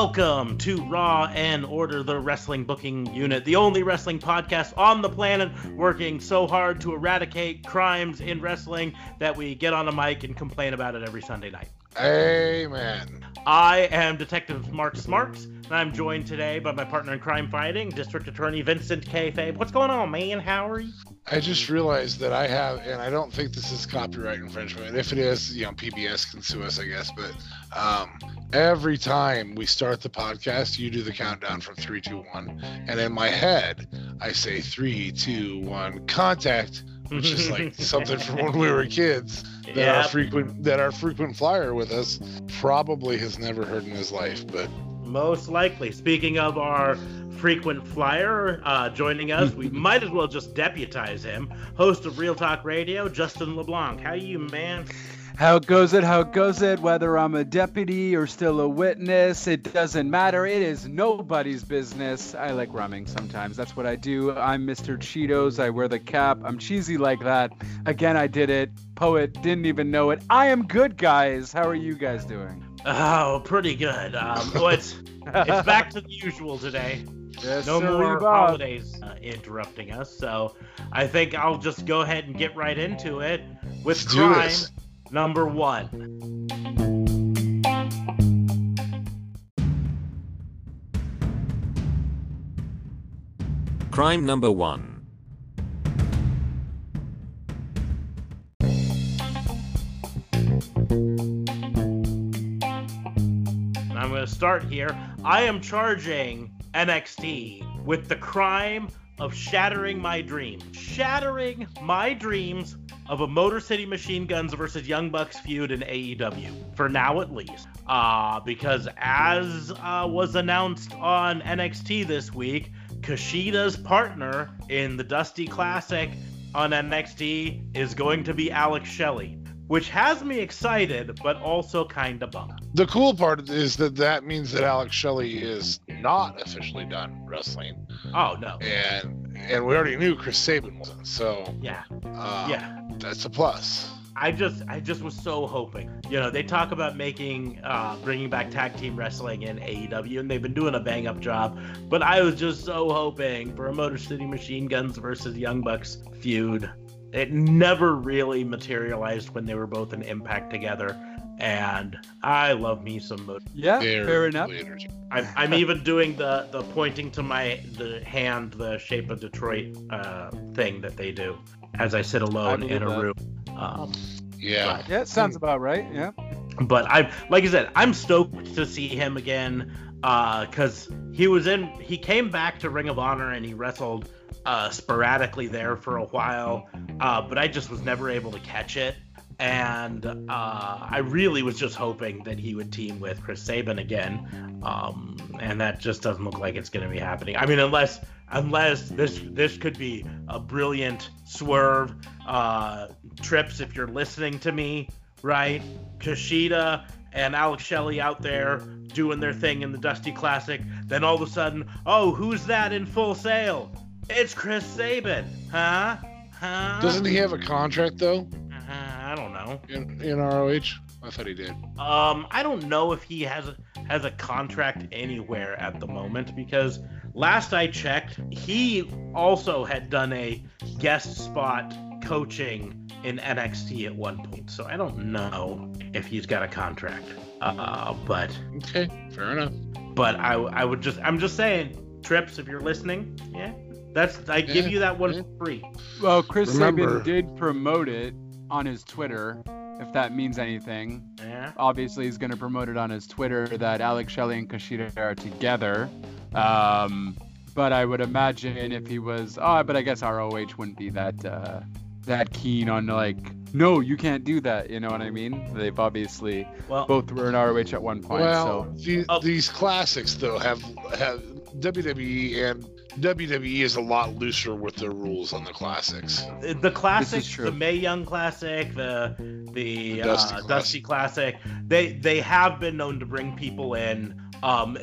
Welcome to Raw and Order, the wrestling booking unit, the only wrestling podcast on the planet working so hard to eradicate crimes in wrestling that we get on a mic and complain about it every Sunday night. Amen. I am Detective Mark Smarks, and I'm joined today by my partner in crime fighting, District Attorney Vincent K. Fabe. What's going on, man? How are you? I just realized that I have, and I don't think this is copyright infringement. If it is, you know, PBS can sue us, I guess. But um, every time we start the podcast, you do the countdown from three, two, one, and in my head, I say three, two, one, contact, which is like something from when we were kids. That Yep. our frequent that our frequent flyer with us probably has never heard in his life, but Most likely. Speaking of our frequent flyer uh, joining us, we might as well just deputize him. Host of Real Talk Radio, Justin LeBlanc. How you, man? How goes it? How goes it? Whether I'm a deputy or still a witness, it doesn't matter. It is nobody's business. I like rhyming sometimes. That's what I do. I'm Mr. Cheetos. I wear the cap. I'm cheesy like that. Again, I did it. Poet didn't even know it. I am good, guys. How are you guys doing? Oh, pretty good. Um, well, it's it's back to the usual today. Yes, No sir, more Bob. holidays uh, interrupting us, so I think I'll just go ahead and get right into it with Let's do crime this. Number one. Crime number one. I'm going to start here. I am charging NXT with the crime of shattering my dreams. Shattering my dreams of a Motor City Machine Guns versus Young Bucks feud in AEW. For now, at least. Uh, because as uh, was announced on NXT this week, Kushida's partner in the Dusty Classic on NXT is going to be Alex Shelley, which has me excited, but also kind of bummed. The cool part is that that means that Alex Shelley is not officially done wrestling, Oh, no. and and we already knew Chris Sabin wasn't, so Yeah. uh, Yeah. That's a plus. I just I just was so hoping. You know, they talk about making uh bringing back tag team wrestling in AEW and they've been doing a bang up job, but I was just so hoping for a Motor City Machine Guns versus Young Bucks feud. It never really materialized when they were both in Impact together. And I love me some Motor. Yeah, They're fair enough. I'm, I'm even doing the the pointing to my the hand, the shape of Detroit uh, thing that they do as I sit alone believe in a that. room. Um, Yeah, Yeah, it sounds about right. Yeah. but I like I said, I'm stoked to see him again because he was in. He came back to Ring of Honor and he wrestled uh, sporadically there for a while, uh, but I just was never able to catch it. And uh, I really was just hoping that he would team with Chris Sabin again, um, and that just doesn't look like it's going to be happening. I mean, unless unless this this could be a brilliant swerve. Uh, Trips, if you're listening to me, right? Kushida and Alex Shelley out there doing their thing in the Dusty Classic. Then all of a sudden, oh, who's that in full sail? It's Chris Sabin, huh? Huh? doesn't he have a contract though Uh, I don't know. in, in ROH? I thought he did. Um, I don't know if he has a, has a contract anywhere at the moment because last I checked, he also had done a guest spot coaching in NXT at one point. So I don't know if he's got a contract. Uh, but Okay, fair enough. but I I would just I'm just saying, Trips, if you're listening, yeah, that's I give Yeah, you that one yeah. for free. Well, Chris Remember- Sabin did promote it on his Twitter, if that means anything. Yeah. obviously he's going to promote it on his Twitter that Alex Shelley and Kushida are together. Um, but I would imagine if he was, oh, but I guess ROH wouldn't be that uh, that keen on like no, you can't do that. You know what I mean? They've obviously Well, both were in ROH at one point. well, so the, Oh. these classics though have have WWE and WWE is a lot looser with their rules on the classics. the classics, the Mae Young Classic, the the, The uh, Dusty Dusty, Classic, they they have been known to bring people in. Um,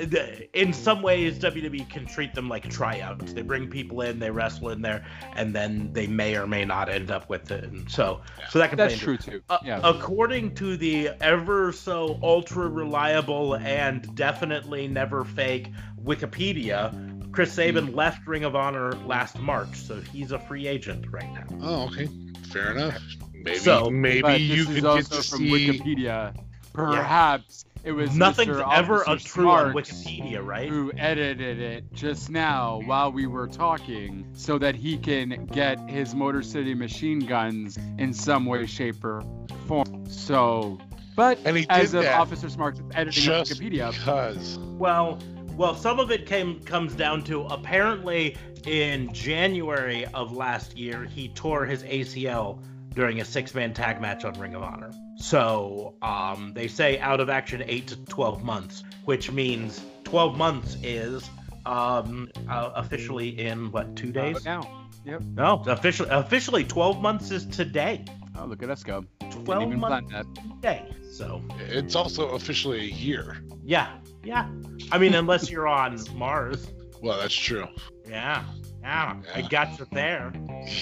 in some ways, WWE can treat them like tryouts. They bring people in, they wrestle in there, and then they may or may not end up with it. And so, so that can that's play into true too. Uh, yeah. According to the ever so ultra reliable and definitely never fake Wikipedia, Chris Sabin Hmm. left Ring of Honor last March, so he's a free agent right now. Oh, okay, fair enough. Maybe So- maybe but you this could is get also to from see. Wikipedia. Perhaps it was Nothing's Mr. ever Officer a true on Wikipedia, right? Who edited it just now while we were talking so that he can get his Motor City machine guns in some way, shape, or form. So, but And he as did of that Officer Smarts editing of Just Wikipedia, because. Well, well, some of it came comes down to apparently in January of last year he tore his ACL during a six-man tag match on Ring of Honor. So um, they say out of action eight to twelve months, which means twelve months is um, uh, officially in what two days? now. Yep. No, officially officially twelve months is today. Oh, look at us go. Twelve months that. today. So It's also officially a year. yeah, yeah. I mean, unless you're on Mars. Well, that's true. Yeah, yeah, I got you there.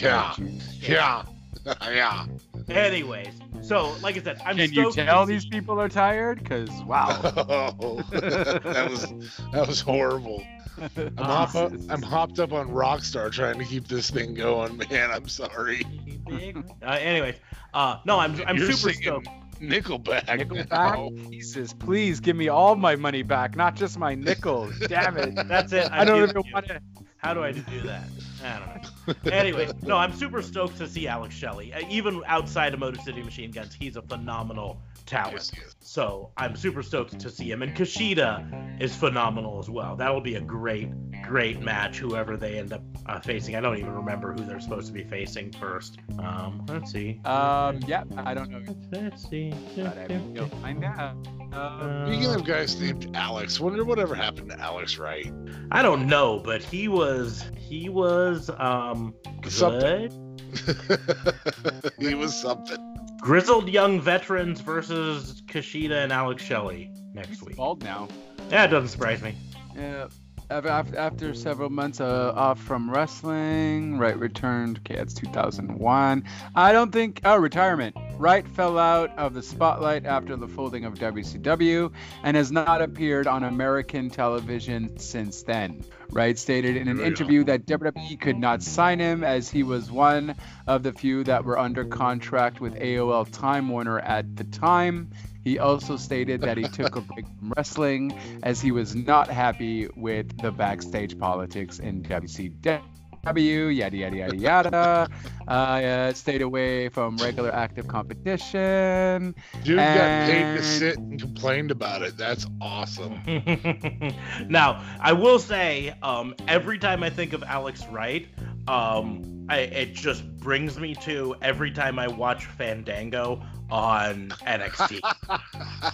Yeah, yeah, yeah. Anyways, so like I said, I'm Can you stoked tell to these people are tired? Because wow. Oh, that was that was horrible. I'm, hop up, I'm hopped up on Rockstar trying to keep this thing going, man. I'm sorry. Uh, anyways, uh, no, I'm I'm You're super singing stoked. Nickelback. now. Nickelback? Oh, Jesus, please give me all my money back, not just my nickels. Damn it. That's it. I don't give even you. want to. How do I do that? I don't know. Anyway, no, I'm super stoked to see Alex Shelley. Uh, Even outside of Motor City Machine Guns, he's a phenomenal talent. Yes, yes. So I'm super stoked to see him. And Kushida is phenomenal as well. That'll be a great, great match, whoever they end up uh, facing. I don't even remember who they're supposed to be facing first. Um, let's see. Um, yeah, I don't know. Let's see. But I mean, you'll find out. Um, Speaking of guys named Alex, wonder whatever happened to Alex Wright. I don't know, but he was he was um Something. he was something. Grizzled young veterans versus Kushida and Alex Shelley next he's week. bald now. Yeah, it doesn't surprise me. Yeah. Af- af- After several months uh, off from wrestling, Wright returned. Okay, that's 2001. I don't think. Oh, retirement. Wright fell out of the spotlight after the folding of WCW and has not appeared on American television since then. Wright stated in an There you go. interview that WWE could not sign him as he was one of the few that were under contract with AOL Time Warner at the time. He also stated that he took a break from wrestling as he was not happy with the backstage politics in WCW, yada yada yada yada. Uh, uh, stayed away from regular active competition. Dude got paid to sit and complained about it. That's awesome. now, I will say, um, every time I think of Alex Wright, um, I, it just brings me to every time I watch Fandango on NXT.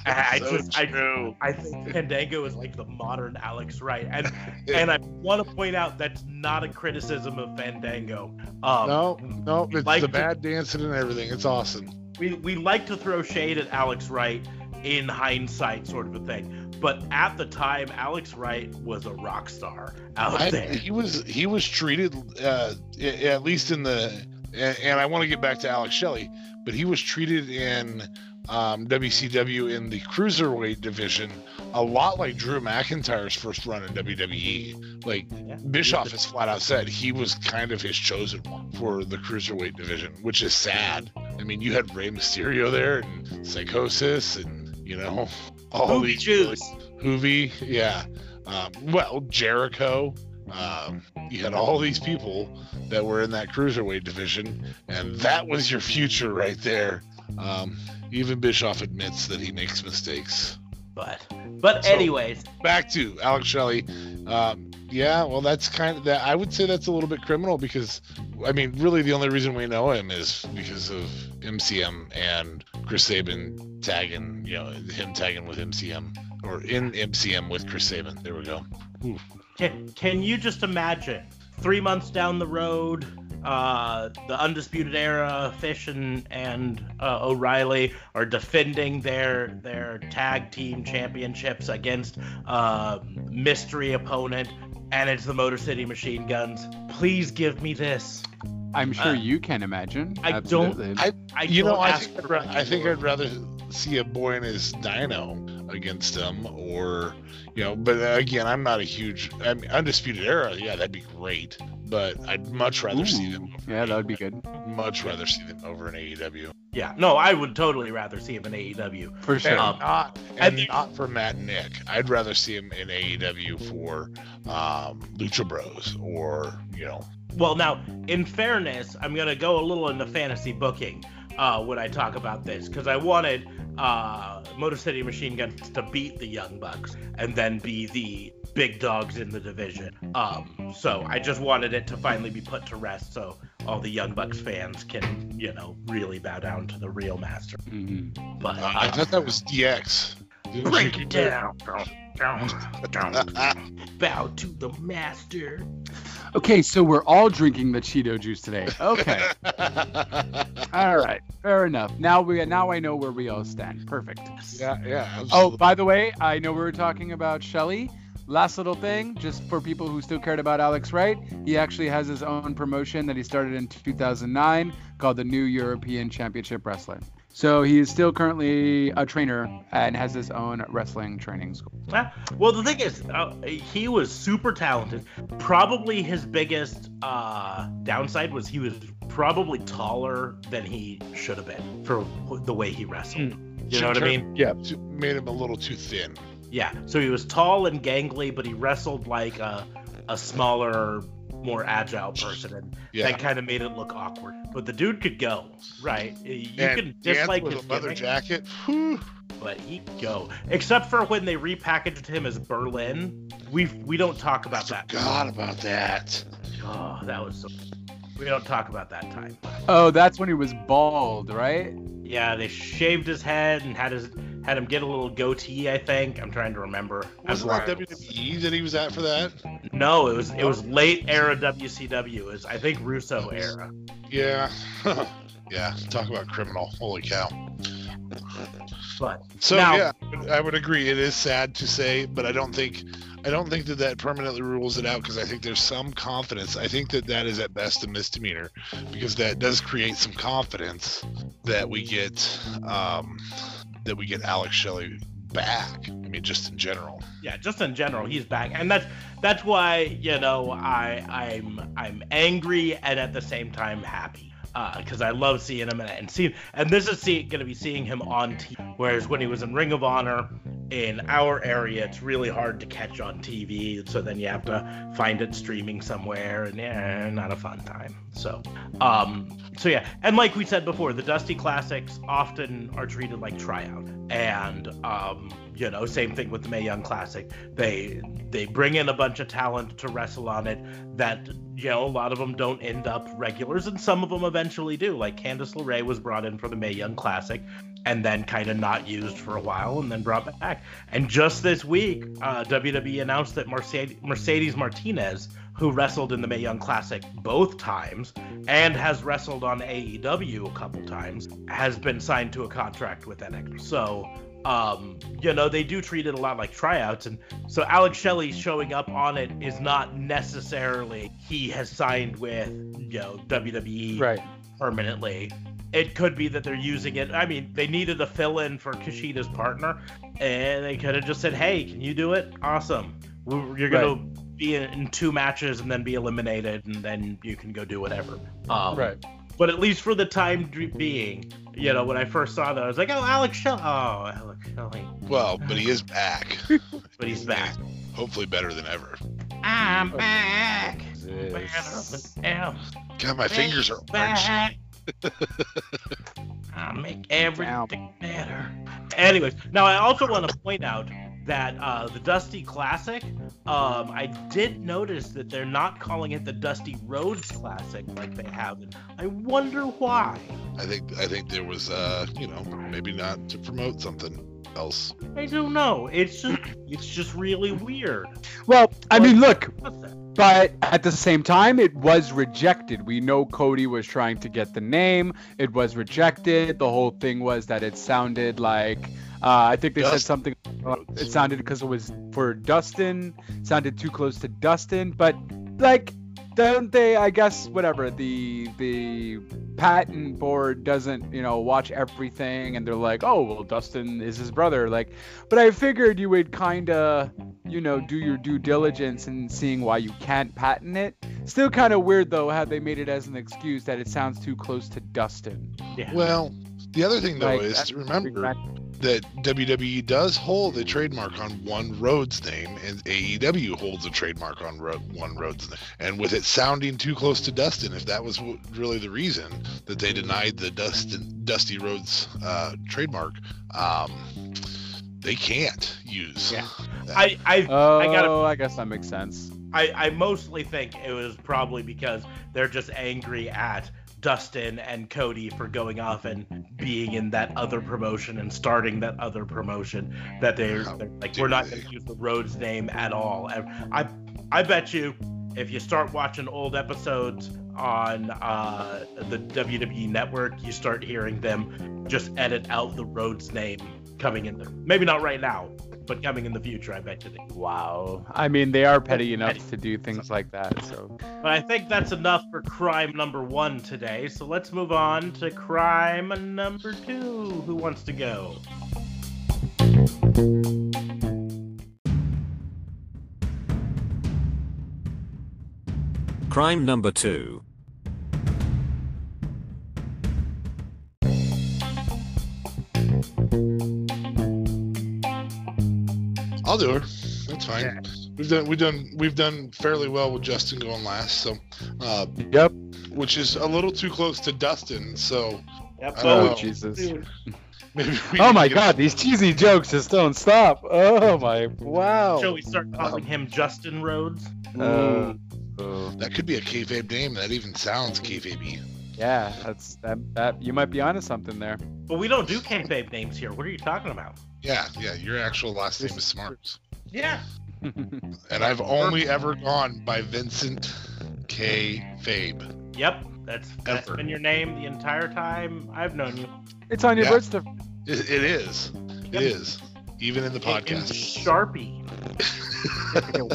I so just- I- true. I think Fandango is like the modern Alex Wright, and and I want to point out that's not a criticism of Fandango. Um, no, no, it's like the to- bad dancing and everything. It's awesome. we we like to throw shade at Alex Wright in hindsight, sort of a thing. But at the time, Alex Wright was a rock star out I, there. he was he was treated uh, at least in the and, and I want to get back to Alex Shelley, but he was treated in um, WCW in the cruiserweight division a lot like Drew McIntyre's first run in WWE. Like Yeah. Bischoff has flat out said he was kind of his chosen one for the cruiserweight division, which is sad. I mean, you had Rey Mysterio there and Psicosis and you know all these juice. Juvi, yeah. Um, well, Jericho. Um, you had all these people that were in that cruiserweight division, and that was your future right there. Um, even Bischoff admits that he makes mistakes. But but So- anyways, Back to Alex Shelley. Um, yeah, well, that's kind of that. I would say that's a little bit criminal because, I mean, really, the only reason we know him is because of MCM and Chris Sabin tagging, you know, him tagging with MCM or in MCM with Chris Sabin. There we go. Can, can you just imagine three months down the road, uh, the Undisputed Era, Fish and, and uh, O'Reilly are defending their their tag team championships against uh, mystery opponent, and it's the Motor City Machine Guns. Please give me this. I'm sure Uh, you can imagine. I don't- I, I you know, don't I ask think, I'd, for I think. I'd rather see a boy in his Dino against him, or you know. But uh, again, I'm not a huge. I mean, Undisputed Era, yeah, that'd be great. But I'd much rather see them. Over yeah, that would be good Much rather see them over in AEW. Yeah, no, I would totally rather see him in AEW. for sure. And Um, not and and there- not for Matt and Nick. I'd rather see him in AEW for um, Lucha Bros or you know. Well, now, in fairness, I'm going to go a little into fantasy booking uh, when I talk about this because I wanted uh, Motor City Machine Guns to beat the Young Bucks and then be the big dogs in the division. Um, so I just wanted it to finally be put to rest so all the Young Bucks fans can, you know, really bow down to the real master. Mhm. But Uh, I thought that was DX. break it down. Down, down, bow to the master. Okay, so we're all drinking the Cheeto juice today. Okay. all right. Fair enough. Now we now I know where we all stand. Perfect. yeah, yeah. Oh, by the way, I know we were talking about Shelley. Last little thing, just for people who still cared about Alex Wright, he actually has his own promotion that he started in 2009 called the New European Championship Wrestling. So he is still currently a trainer and has his own wrestling training school. Ah, Well, the thing is, uh, he was super talented. Probably his biggest uh, downside was he was probably taller than he should have been for the way he wrestled. You know what I mean? Yeah. Made him a little too thin. Yeah. So he was tall and gangly, but he wrestled like a, a smaller, more agile person, and Yeah. that kind of made it look awkward. But the dude could go, right? You and can dance dislike with his a leather jacket. Whew. but he could go. Except for when they repackaged him as Berlin. We we don't talk about that. Forgot about that. Oh, that was so. We don't talk about that time. Oh, that's when he was bald, right? Yeah, they shaved his head and had his had him get a little goatee. I think I'm trying to remember. Wasn't that WWE that he was at for that? No, it was it was late era WCW. It was I think Russo era. Yeah. yeah. Talk about criminal. Holy cow. But So Now- yeah, I would agree. It is sad to say, but I don't think I don't think that that permanently rules it out because I think there's some confidence. I think that that is at best a misdemeanor because that does create some confidence that we get um, that we get Alex Shelley back. I mean, just in general. yeah, just in general, he's back, and that's that's why you know I I'm I'm angry and at the same time happy. Because I love seeing him and, and seeing, and this is see, gonna be seeing him on TV. Whereas when he was in Ring of Honor, in our area, it's really hard to catch on TV. So then you have to find it streaming somewhere, and yeah, not a fun time. So, um, so yeah, and like we said before, the Dusty Classics often are treated like tryout, and um, you know, same thing with the Mae Young Classic. They they bring in a bunch of talent to wrestle on it that you know a lot of them don't end up regulars, and some of them eventually do. Like Candice LeRae was brought in for the Mae Young Classic, and then kind of not used for a while, and then brought back. And just this week, uh, WWE announced that Mercedes, Mercedes Martinez, who wrestled in the Mae Young Classic both times and has wrestled on AEW a couple times, has been signed to a contract with NXT. So, um, you know, they do treat it a lot like tryouts. And so Alex Shelley showing up on it is not necessarily he has signed with, you know, WWE Right. permanently. It could be that they're using it. I mean, they needed a fill in for Kushida's partner, and they could have just said, hey, can you do it? Awesome. You're going to be in, in two matches and then be eliminated, and then you can go do whatever. Um, Right. But at least for the time being, you know, when I first saw that, I was like, oh, Alex Shelley. Oh, Alex Shelley. Well, but he is back. But he's back. Hopefully, better than ever. I'm oh. back. This- Better than ever. God, my fingers are orange. back. I'll make everything better. Anyways, now I also want to point out that uh, the Dusty Classic, um, I did notice that they're not calling it the Dusty Rhodes Classic like they have. And I wonder why. I think I think there was uh you know maybe not to promote something else. I don't know. It's just it's just really weird. Well, I mean, look, but at the same time, it was rejected. We know Cody was trying to get the name. It was rejected. The whole thing was that it sounded like uh, I think they said something. It sounded because it was for Dustin. Sounded too close to Dustin, but like, don't they? I guess whatever. The the patent board doesn't you know watch everything, and they're like, oh well, Dustin is his brother. Like, but I figured you would kind of you know do your due diligence in seeing why you can't patent it. Still kind of weird though how they made it as an excuse that it sounds too close to Dustin. Yeah. Well, the other thing though Like, is to remember fact. That WWE does hold a trademark on one Rhodes name, and AEW holds a trademark on Ro- one Rhodes name. And with it sounding too close to Dustin, if that was w- really the reason that they denied the Dustin Dusty Rhodes uh, trademark, um, they can't use. Yeah. that. I I Oh, I I, gotta I guess that makes sense. I, I mostly think it was probably because they're just angry at Dustin and Cody for going off and being in that other promotion and starting that other promotion that they're, they're like we're not going to use the Rhodes name at all. And I I bet you if you start watching old episodes on uh, the WWE network, you start hearing them just edit out the Rhodes name coming in there. Maybe not right now, but coming in the future, I bet you they Wow. I mean, they are petty enough Petty. to do things like that. So But I think that's enough for crime number one today. So let's move on to crime number two. Who wants to go? Crime number 2. I'll do her. That's fine. We've done we've done we've done fairly well with Justin going last, so uh, Yep. which is a little too close to Dustin. So Yep. Oh know. Jesus. maybe Oh my to get- God, these cheesy jokes just don't stop. Oh my wow. Shall we start calling him Justin Rhodes? Uh, uh, That could be a kayfabe name. That even sounds kayfabe. Yeah, that's that. That you might be onto something there. But we don't do kayfabe names here. What are you talking about? Yeah, yeah. Your actual last name is Smarts, Yeah. and I've only ever gone by Vincent K. Fabe. Yep. That's that's Ever. been your name the entire time I've known you. it's on your Yeah. birth certificate. It, it is. It is. Even in the In- in podcast. Sharpie.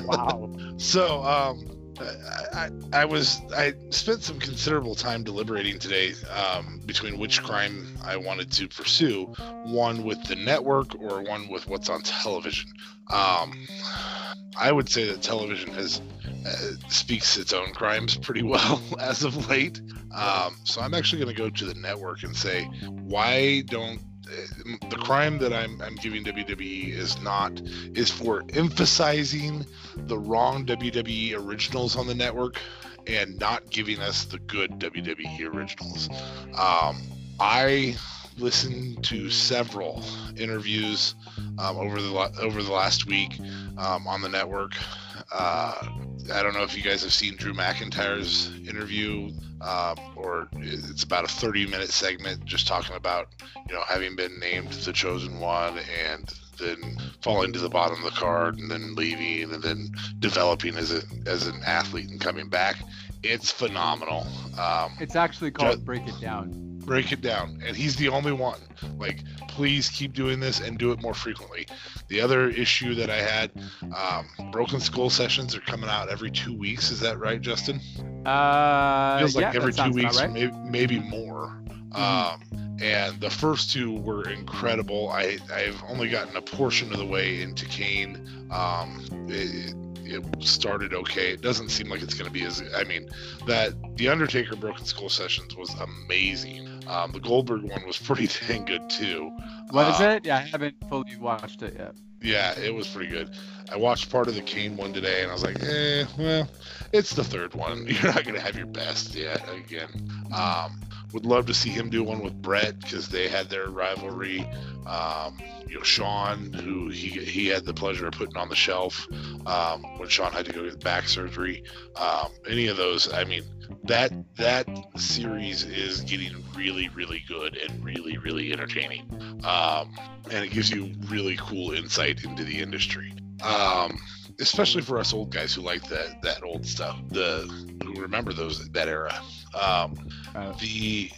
wow. So, um, I, I, was I spent some considerable time deliberating today um, between which crime I wanted to pursue, one with the network or one with what's on television. Um, I would say that television has uh, speaks its own crimes pretty well as of late. Um, so I'm actually going to go to the network and say, why don't the crime that I'm, I'm giving WWE is not is for emphasizing the wrong WWE originals on the network and not giving us the good WWE originals. Um, I listened to several interviews um, over the over the last week um, on the network. Uh, I don't know if you guys have seen Drew McIntyre's interview, um, or it's about a 30 minute segment just talking about you know having been named the chosen one and then falling to the bottom of the card and then leaving and then developing as a as an athlete and coming back. It's phenomenal. Um, It's actually called Ju- Break It Down. Break it down. And he's the only one. Like please keep doing this and do it more frequently. The other issue that i had um, broken skull sessions are coming out every two weeks. Is that right justin? Uh, feels like yeah, every two weeks right. maybe, maybe more. Um, and the first two were incredible. I i've only gotten a portion of the way into kane. Um, it, it started okay it doesn't seem like it's going to be as i mean that the undertaker broken skull sessions was amazing um, the goldberg one was pretty dang good too What is Uh, it? Yeah, I haven't fully watched it yet. yeah, it was pretty good. I watched part of the Kane one today, and I was like, eh, well, it's the third one. You're not gonna have your best yet again. Um, would love to see him do one with Bret because they had their rivalry. Um, you know, Shawn, who he he had the pleasure of putting on the shelf um, when Shawn had to go get back surgery. Um, any of those, I mean, that that series is getting really really good and really really entertaining, um, and it gives you really cool insight into the industry. Especially for us old guys who like that that old stuff, the who remember those that era. Um, Uh, the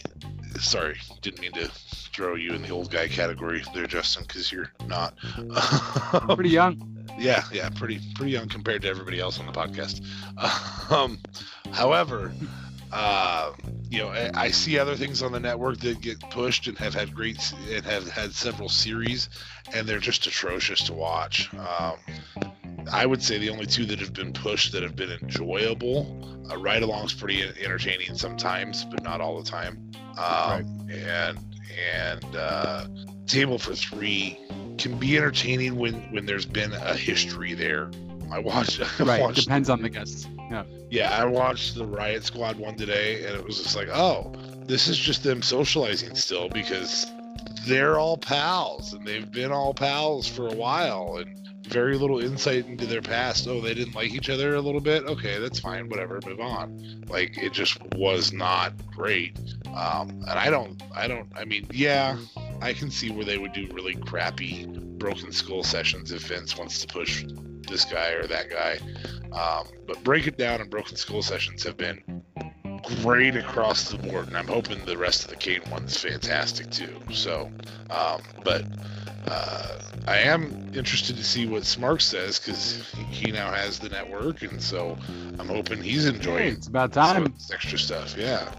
sorry, didn't mean to throw you in the old guy category there, Justin, because you're not. Pretty young. yeah, yeah, pretty pretty young compared to everybody else on the podcast. Um, however, uh, you know, I, I see other things on the network that get pushed and have had great and have had several series, and they're just atrocious to watch. Um, I would say the only two that have been pushed that have been enjoyable. Uh, Ride Along's pretty entertaining sometimes, but not all the time. Um, And and uh, Table for Three can be entertaining when when there's been a history there. I watched. I Right. watched Depends on the guests. Yeah. yeah, I watched the Riot Squad one today, and it was just like, oh, this is just them socializing still because they're all pals and they've been all pals for a while, and very little insight into their past. Oh, they didn't like each other a little bit. Okay, that's fine. Whatever, move on. Like it just was not great. Um, and I don't, I don't. I mean, yeah, I can see where they would do really crappy Broken Skull sessions if Vince wants to push this guy or that guy. Um, but Break It Down and Broken Skull sessions have been great across the board, and I'm hoping the rest of the Kane one's fantastic too. So, um, but uh, I am interested to see what Smark says because he now has the network, and so I'm hoping he's Hey, enjoying it's about some time. of this extra stuff. Yeah.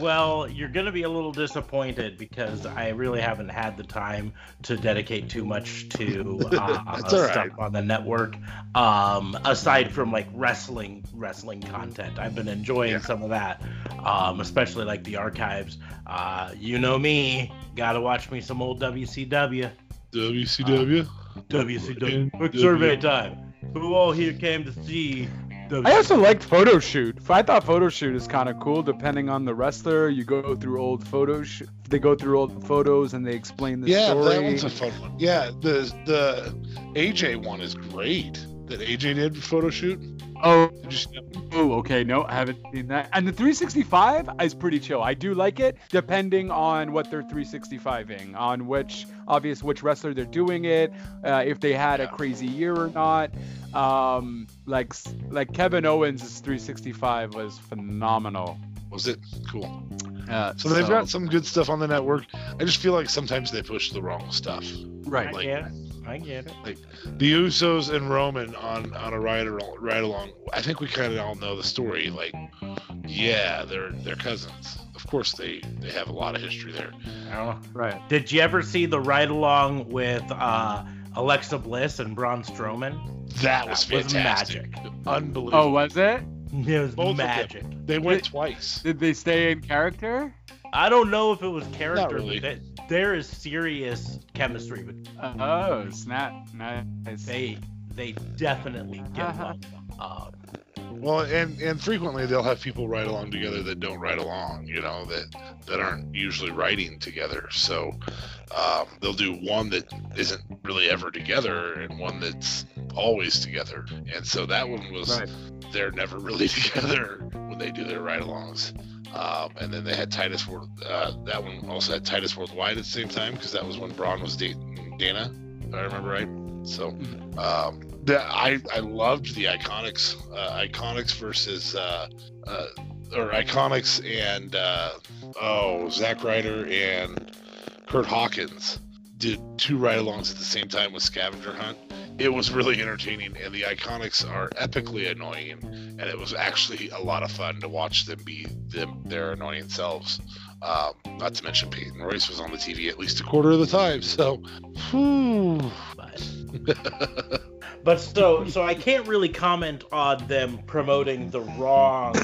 Well, you're going to be a little disappointed because I really haven't had the time to dedicate too much to uh, That's all right. stuff on the network. Um, aside from like wrestling, wrestling content, I've been enjoying Yeah. some of that, um, especially like the archives. Uh, you know me, gotta watch me some old WCW. WCW. WCW. Quick survey time. Who all here came to see? WCW? I also liked photo shoot. I thought photo shoot is kind of cool. Depending on the wrestler, you go through old photos. Sh- they go through old photos and they explain the yeah, story. that one's a fun one. Yeah, the the AJ one is great. That AJ did photo shoot. Oh, Did you see that? oh, okay. No, I haven't seen that. And the 365 is pretty chill. I do like it, depending on what they're 365ing, on which obvious which wrestler they're doing it, uh, if they had a crazy year or not. Um, like like Kevin Owens' 365 was phenomenal. Was it cool? Uh, So they've got some good stuff on the network. I just feel like sometimes they push the wrong stuff. Right. like- get it. I get it. Like The Usos and Roman on on a ride al- ride along. I think we kind of all know the story. Like, yeah, they're they're cousins. Of course, they they have a lot of history there. Oh. Right. Did you ever see the ride along with uh, Alexa Bliss and Braun Strowman? That was That was fantastic. Unbelievable. Oh, was it? It was Both of magic. they went Did- twice. Did they stay in character? I don't know if it was character, Not really. but th- there is serious chemistry. But Oh, snap! Nice. they they definitely get Uh-huh. along. Uh, Well, and and frequently they'll have people ride along together that don't ride along. You know that that aren't usually riding together. So um, they'll do one that isn't really ever together and one that's always together. And so that one was Right. they're never really together when they do their ride-alongs. Um, and then they had Titus World. Uh, that one also had Titus Worldwide at the same time because that was when Braun was dating Dana, if I remember right. So um, I I loved the Iconics, uh, Iconics versus uh, uh, or Iconics and uh, oh Zack Ryder and Kurt Hawkins did two ride-alongs at the same time with Scavenger Hunt. It was really entertaining, and the Iconics are epically annoying, and it was actually a lot of fun to watch them be them their annoying selves. Um, not to mention Peyton Royce was on the TV at least a quarter of the time, so. but but so so I can't really comment on them promoting the wrong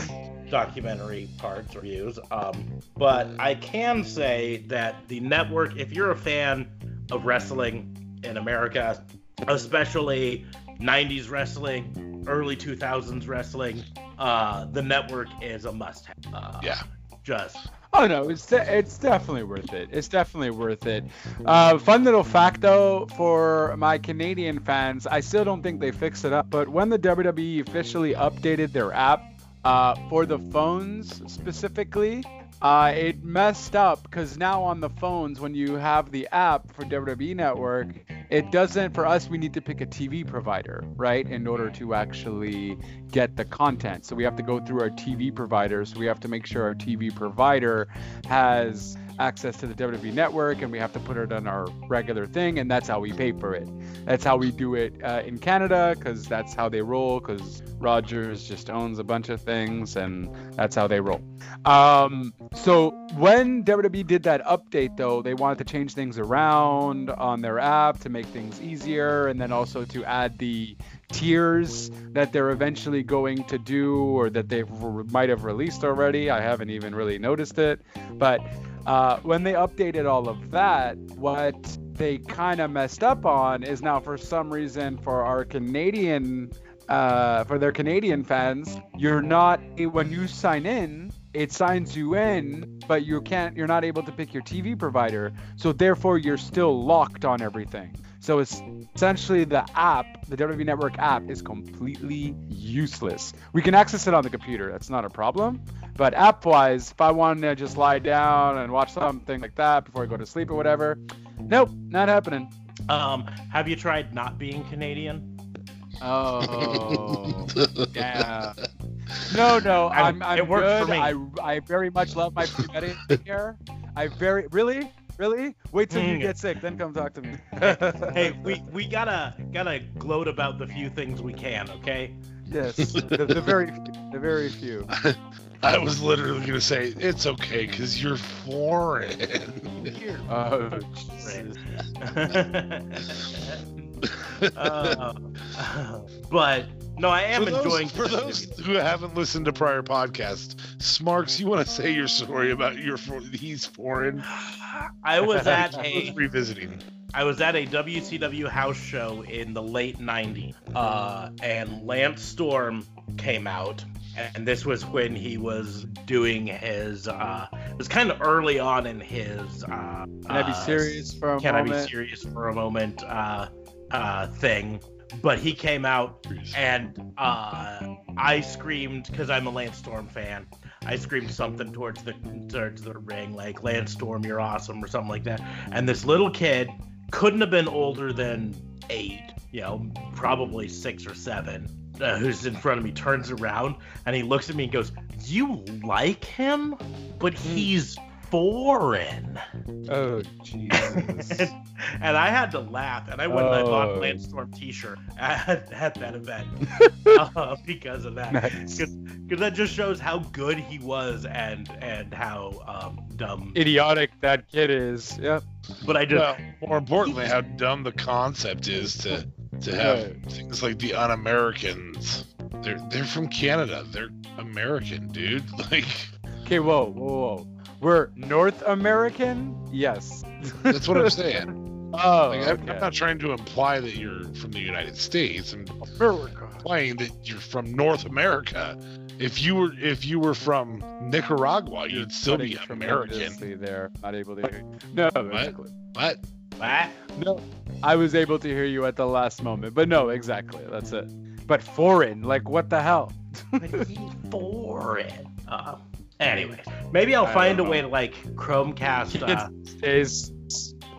documentary parts or views. Um, but I can say that the network, if you're a fan of wrestling in America, especially 90s wrestling, early 2000s wrestling, uh, the network is a must-have. Uh, Yeah. Just Oh no, it's de- it's definitely worth it. It's definitely worth it. Uh, fun little fact though for my Canadian fans, I still don't think they fixed it up. But when the WWE officially updated their app uh, for the phones specifically, uh, it messed up because now on the phones, when you have the app for WWE Network, it doesn't. For us, we need to pick a TV provider, right, in order to actually get the content. So we have to go through our TV provider. So we have to make sure our TV provider has access to the WWE network and we have to put it on our regular thing and that's how we pay for it. That's how we do it uh, in Canada because that's how they roll because Rogers just owns a bunch of things and that's how they roll. Um, so when WWE did that update though, they wanted to change things around on their app to make things easier and then also to add the tiers that they're eventually going to do or that they might have released already. I haven't even really noticed it. But uh, when they updated all of that, what they kind of messed up on is now for some reason for our Canadian uh, for their Canadian fans, you're not when you sign in, it signs you in, but you can't you're not able to pick your TV provider. So therefore you're still locked on everything. So it's essentially the app, the WWE Network app, is completely useless. We can access it on the computer, that's not a problem. But app wise, if I wanted to just lie down and watch something like that before I go to sleep or whatever, nope, not happening. Um, have you tried not being Canadian? Oh, yeah. No, no, I- I'm, I'm it worked good. for me. I, I very much love my pre-med care. I very, really, really. Wait till you Mm. get sick, then come talk to me. hey, we we gotta gotta gloat about the few things we can, okay? yes, the, the very, the very few. I was literally gonna say it's okay because you're foreign. Oh, Uh, but no, I am for those, enjoying for those who haven't listened to prior podcasts, Smarks, you want to say your story about your for- he's foreign? I was at I a was revisiting. I was at a WCW house show in the late 90s, uh, and Lance Storm came out. And this was when he was doing his, uh, it was kind of early on in his, uh, can I be uh, serious for a Can I moment? be serious for a moment, uh, uh, thing. But he came out and uh, I screamed because I'm a Lance Storm fan. I screamed something towards the towards the ring, like Lance Storm, you're awesome, or something like that. And this little kid couldn't have been older than eight, you know, probably six or seven. Uh, who's in front of me turns around and he looks at me and goes, "You like him, but he's foreign." Oh, Jesus. and, and I had to laugh, and I went and I bought Oh. a Lance Storm T-shirt at, at that event uh, because of that. nice. Because that just shows how good he was and and how um, dumb. Idiotic that kid is. Yep. But I just Well, more importantly, how dumb the concept is to to have Right. things like the un-Americans. They're they're from Canada. They're American, dude. Like Okay, whoa, whoa, whoa. We're North American? Yes. that's what I'm saying. Oh, Like, I'm, okay. I'm not trying to imply that you're from the United States. I'm America. implying that you're from North America. If you were if you were from Nicaragua, you'd still be American. There, not able to hear. No, exactly. But No, I was able to hear you at the last moment, but no, exactly. That's it. But foreign, like what the hell? foreign. Uh, anyway, maybe I'll I find a don't way to like Chromecast. Uh, Is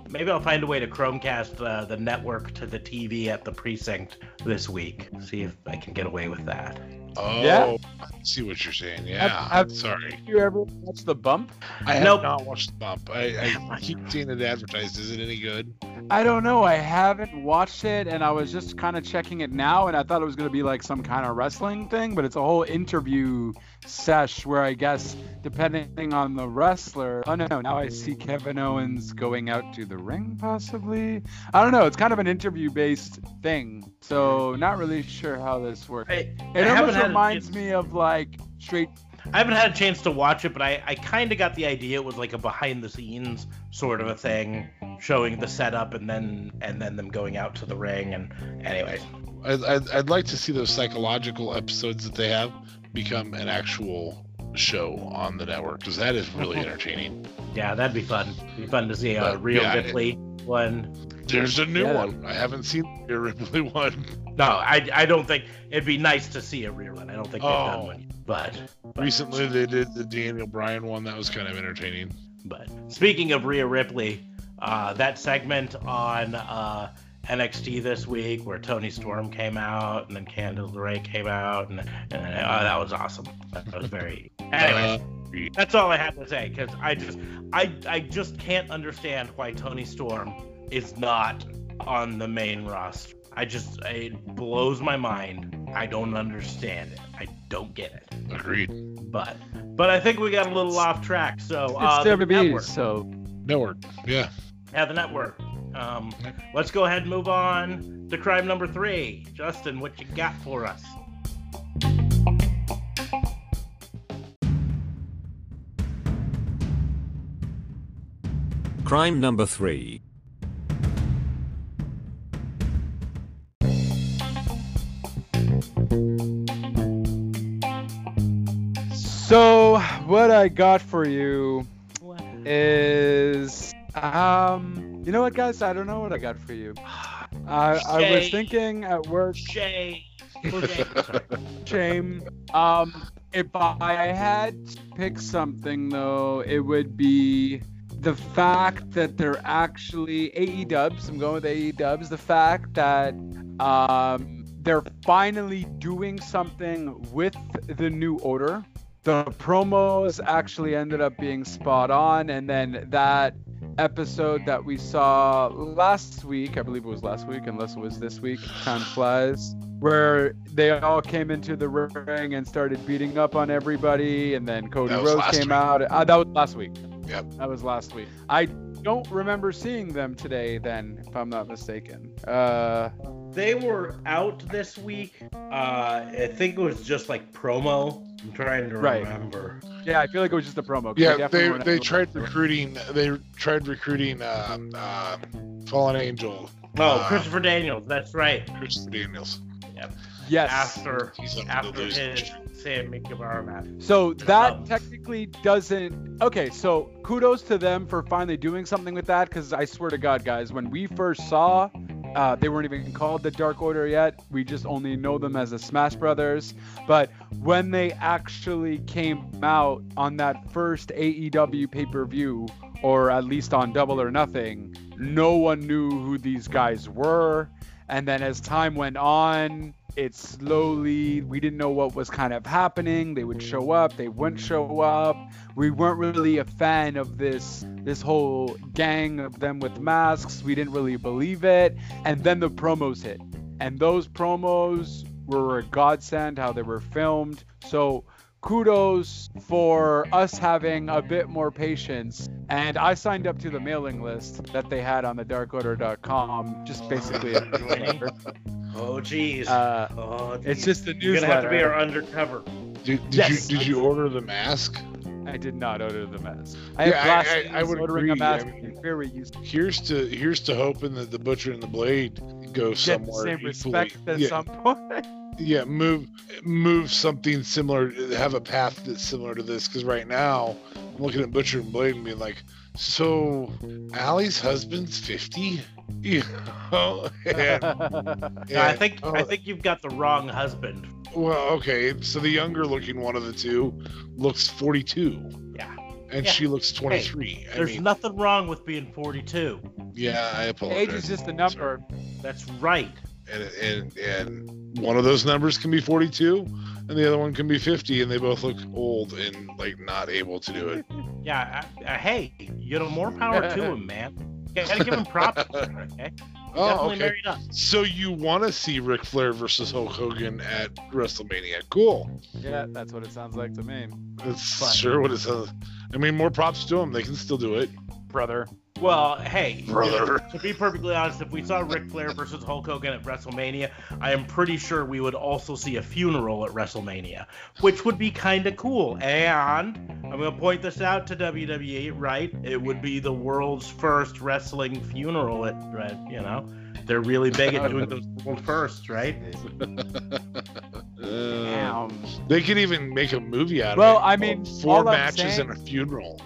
maybe I'll find a way to Chromecast uh, the network to the TV at the precinct this week. See if I can get away with that. Oh, Yeah. I see what you're saying. Yeah, have- sorry. you ever watch the bump? I have Nope. not watched the bump. I, I keep seeing it advertised. Is it any good? I don't know. I haven't watched it, and I was just kind of checking it now, and I thought it was gonna be like some kind of wrestling thing, but it's a whole interview sesh where I guess depending on the wrestler. Oh no, now I see Kevin Owens going out to the ring, possibly. I don't know. It's kind of an interview-based thing, so not really sure how this works. I, It I almost had a reminds me of like straight. I haven't had a chance to watch it, but I, I kind of got the idea it was like a behind the scenes sort of a thing, showing the setup and then and then them going out to the ring. And anyway, I'd, I'd, I'd like to see those psychological episodes that they have become an actual show on the network because that is really entertaining. Yeah, that'd be fun. Be fun to see a But, real yeah, it- Ripley one. There's a new Yeah. one. I haven't seen the Ripley one. No, I, I don't think it'd be nice to see a real one. I don't think they've done Oh. one, but but- Recently, they did the Daniel Bryan one. That was kind of entertaining. But speaking of Rhea Ripley, uh, that segment on uh, NXT this week where Toni Storm came out and then Candice LeRae came out and, and uh, that was awesome. That was very. Anyway, Uh, that's all I have to say because I just I I just can't understand why Toni Storm is not on the main roster. I just it blows my mind. I don't understand it. I don't get it. agreed. But but I think we got a little off track. So It's uh, the WWE, network. so Network. Yeah. Yeah, the network. Um, let's go ahead and move on to crime number three. Justin, what you got for us? Crime number 3. so what I got for you is um you know what guys I don't know what I got for you. I, I was thinking at work Shay. Shay. Shame. Um, if I had to pick something though, it would be the fact that they're actually AE Dubs. I'm going with AE Dubs. The fact that um, they're finally doing something with the new order. The promos actually ended up being spot on, and then that episode that we saw last week, I believe it was last week, unless it was this week, time flies, where they all came into the ring and started beating up on everybody, and then Cody That Rhodes came week. out. Uh, that was last week. Yep. That was last week. I don't remember seeing them today, then, if I'm not mistaken. Uh, They were out this week. Uh, I think it was just like promo. I'm trying to Right. remember. yeah, I feel like it was just a promo. Yeah, they they tried recruiting. They tried recruiting uh, uh, Fallen Angel, Oh, Uh, Christopher Daniels. That's right. Christopher Daniels. Yep. Yes. After He's on after his streak. Sammy Guevara match. So that Um, technically doesn't. Okay, so kudos to them for finally doing something with that. Because I swear to God, guys, when we first saw, uh, they weren't even called the Dark Order yet. We just only know them as the Smash Brothers. But when they actually came out on that first AEW pay-per-view, or at least on Double or Nothing, no one knew who these guys were. And then as time went on, it slowly, we didn't know what was kind of happening. They would show up, they wouldn't show up. We weren't really a fan of this this whole gang of them with masks. We didn't really believe it. And then the promos hit. And those promos were a godsend how they were filmed. So kudos for us having a bit more patience. And I signed up to the mailing list that they had on the darkorder.com, just basically a. Oh, jeez. Uh, oh, it's geez. just a You're gonna have to be our undercover. Did, did Yes. you did you order the mask? I did not order the mask. I Yeah, have I- glasses. I- I would ordering agree. a mask I mean- very useful. Here's to here's to hoping that the butcher and the blade go Get the somewhere same equally. respect at yeah, some point. yeah, move move something similar. Have a path that's similar to this. Because right now, I'm looking at butcher and blade and being like, so Allie's husband's fifty. You know, and, No, I think oh, I think you've got the wrong husband. Well, okay. So the younger looking one of the two looks 42, Yeah. And Yeah. she looks 23. I There's mean, nothing wrong with being 42. yeah, I apologize. Age is just a number. That's right. and and and one of those numbers can be 42 and the other one can be 50 and they both look old and like not able to do it Yeah. I, I, hey, you know, more power to him, man. You gotta give him props. Okay. oh Definitely okay married up. so you want to see Ric Flair versus Hulk Hogan at WrestleMania cool Yeah, that's what it sounds like to me, that's But- sure what it says I mean more props to them they can still do it brother. Well, hey, Brother. to be perfectly honest, if we saw Ric Flair versus Hulk Hogan at WrestleMania, I am pretty sure we would also see a funeral at WrestleMania, which would be kind of cool. And I'm going to point this out to WWE, right? It would be the world's first wrestling funeral at, right, you know? They're really big at doing those world firsts, right? Uh, they could even make a movie out Well, of it. Well, I mean, four all I'm matches saying- and a funeral.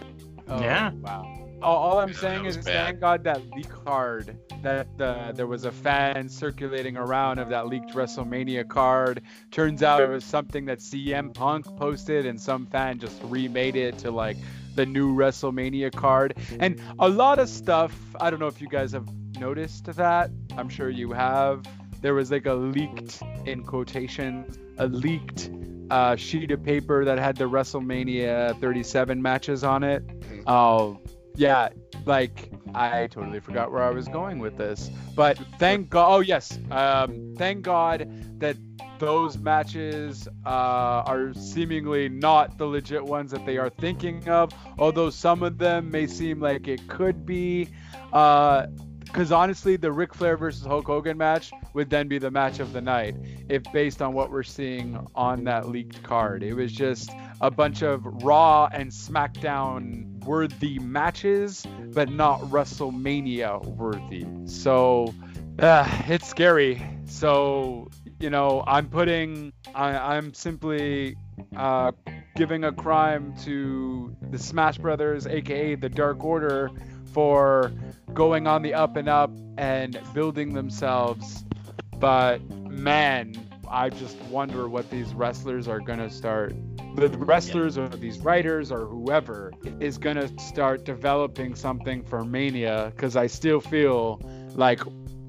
Oh, Yeah. Wow. All, all I'm Yeah, saying that is, was is bad. thank God that leak card that uh, there was a fan circulating around of that leaked WrestleMania card. Turns out it was something that CM Punk posted, and some fan just remade it to like the new WrestleMania card. And a lot of stuff. I don't know if you guys have noticed that. I'm sure you have. There was like a leaked, in quotations, a leaked uh, sheet of paper that had the WrestleMania 37 matches on it. Oh, yeah, like I totally forgot where I was going with this, but thank God. Oh yes, um, thank God that those matches uh, are seemingly not the legit ones that they are thinking of. Although some of them may seem like it could be. Uh, because honestly, the Ric Flair versus Hulk Hogan match would then be the match of the night, if based on what we're seeing on that leaked card. It was just a bunch of Raw and SmackDown worthy matches, but not WrestleMania worthy. So uh, it's scary. So you know, I'm putting, I, I'm simply uh, giving a crime to the Smash Brothers, aka the Dark Order, for going on the up and up and building themselves. But man, I just wonder what these wrestlers are gonna start. The wrestlers or these writers or whoever is gonna start developing something for Mania because I still feel like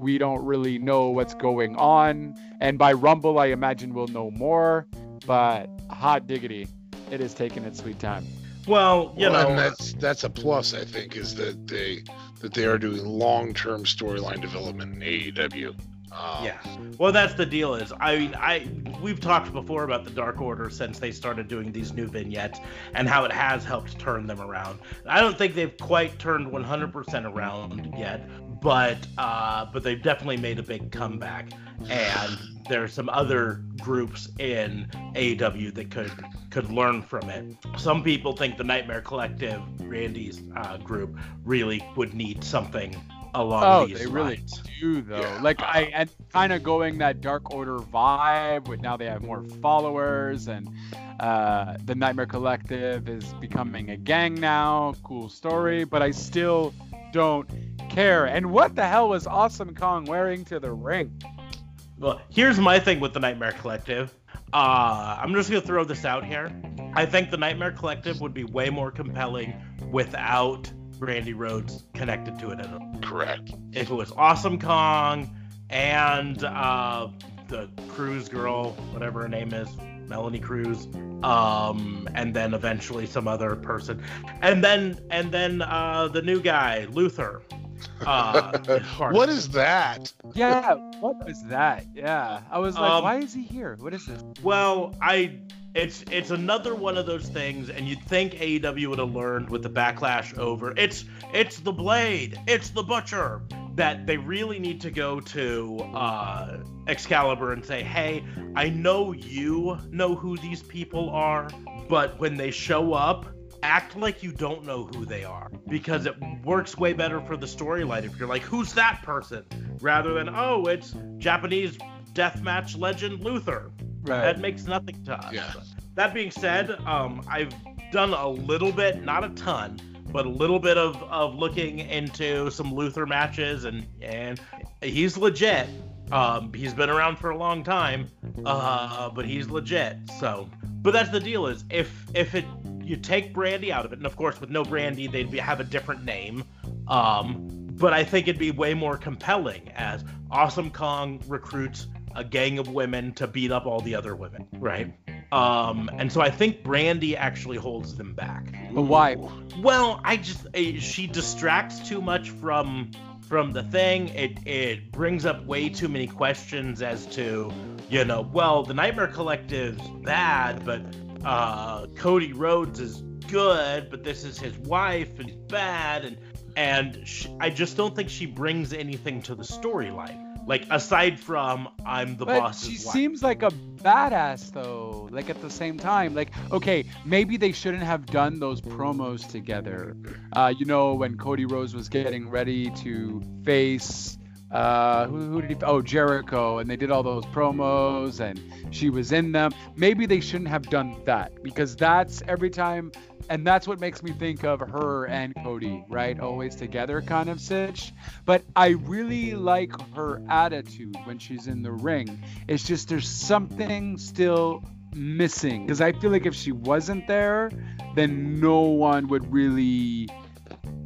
we don't really know what's going on. And by Rumble, I imagine we'll know more. But hot diggity, it is taking its sweet time. Well, you Well, know, and that's that's a plus. I think is that they that they are doing long term storyline development in AEW. Um, Yeah. Well, that's the deal. Is I mean, I we've talked before about the Dark Order since they started doing these new vignettes and how it has helped turn them around. I don't think they've quite turned 100% around yet, but uh, but they've definitely made a big comeback. And there are some other groups in AEW that could could learn from it. Some people think the Nightmare Collective, Brandi's uh, group, really would need something along Oh, these they really lines. do though. Yeah. Like I and kind of going that Dark Order vibe. With now they have more followers and uh, the Nightmare Collective is becoming a gang now. Cool story, but I still don't care. And what the hell was Awesome Kong wearing to the ring? Well, here's my thing with the Nightmare Collective. Uh, I'm just gonna throw this out here. I think the Nightmare Collective would be way more compelling without Brandi Rhodes connected to it at all. correct. If it was Awesome Kong and uh, the Cruz girl, whatever her name is, Melanie Cruz, um, and then eventually some other person, and then and then uh, the new guy, Luther. Uh, what is that? Yeah, what is that? Yeah, I was like, Um, why is he here? What is this? Well, I it's it's another one of those things, and you'd think AEW would have learned with the backlash over. It's it's the Blade, it's the Butcher. That they really need to go to uh, Excalibur and say, "Hey, I know you know who these people are, but when they show up." Act like you don't know who they are because it works way better for the storyline if you're like, who's that person? Rather than, oh, it's Japanese deathmatch legend Luther that makes nothing to us. Yeah. That being said, um, I've done a little bit, not a ton, but a little bit of, of looking into some Luther matches, and and he's legit. Um, he's been around for a long time, uh, but he's legit. So, but that's the deal is if if it you take Brandi out of it, and of course with no Brandi they'd be, have a different name. Um, but I think it'd be way more compelling as Awesome Kong recruits a gang of women to beat up all the other women, right? Um, and so I think Brandi actually holds them back. But why? Well, I just eh, she distracts too much from from the thing. It it brings up way too many questions as to, you know, well, the Nightmare Collective's bad, but uh, Cody Rhodes is good, but this is his wife and he's bad, and and sh I just don't think she brings anything to the storyline. Like aside from I'm the But boss's she wife. seems like a badass though. Like at the same time, like okay, maybe they shouldn't have done those promos together. Uh, you know, when Cody Rhodes was getting ready to face uh, who, who did he? Oh, Jericho, and they did all those promos, and she was in them. Maybe they shouldn't have done that because that's every time, and that's what makes me think of her and Cody, right? Always together, kind of sitch. But I really like her attitude when she's in the ring. It's just there's something still missing because I feel like if she wasn't there, then no one would really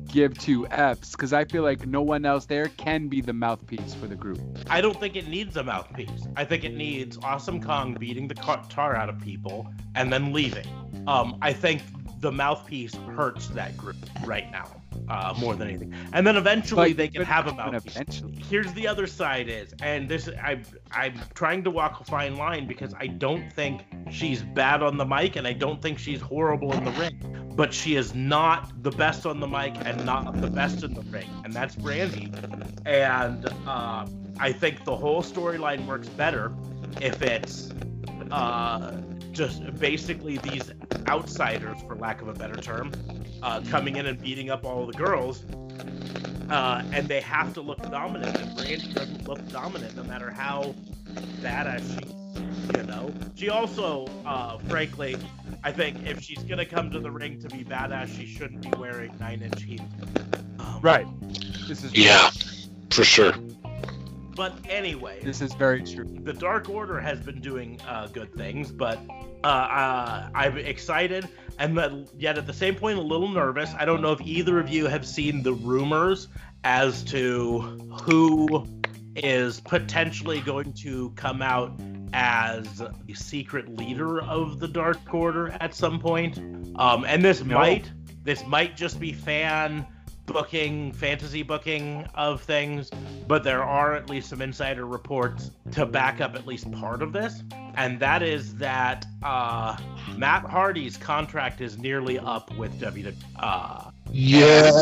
give two F's because I feel like no one else there can be the mouthpiece for the group. I don't think it needs a mouthpiece. I think it needs Awesome Kong beating the tar out of people and then leaving. Um, I think the mouthpiece hurts that group right now uh, more than anything. And then eventually But- they can have a mouthpiece. Eventually. Here's the other side is, and this I I'm trying to walk a fine line because I don't think she's bad on the mic and I don't think she's horrible in the ring, but she is not the best on the mic and not the best in the ring, and that's Brandi. And uh, I think the whole storyline works better if it's uh, just basically these outsiders, for lack of a better term, uh, coming in and beating up all the girls. Uh, and they have to look dominant, and Brandi doesn't look dominant no matter how badass she you know? She also, uh, frankly, I think if she's gonna come to the ring to be badass, she shouldn't be wearing nine inch heels. Um, Right. This is Yeah, for sure. But anyway, This is very true. the Dark Order has been doing uh, good things, but uh, uh, I'm excited and yet at the same point a little nervous. I don't know if either of you have seen the rumors as to who is potentially going to come out as the secret leader of the Dark Order at some point. Um, and this No. might this might just be fan booking, fantasy booking of things, but there are at least some insider reports to back up at least part of this, and that is that uh, Matt Hardy's contract is nearly up with WWE. Uh, Yes.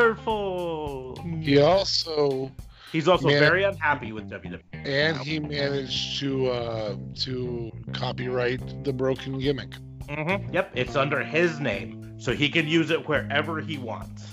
wonderful. He also He's also Man- very unhappy with WWE. and he managed to uh, to copyright the broken gimmick. Mm-hmm. Yep, it's under his name, so he can use it wherever he wants.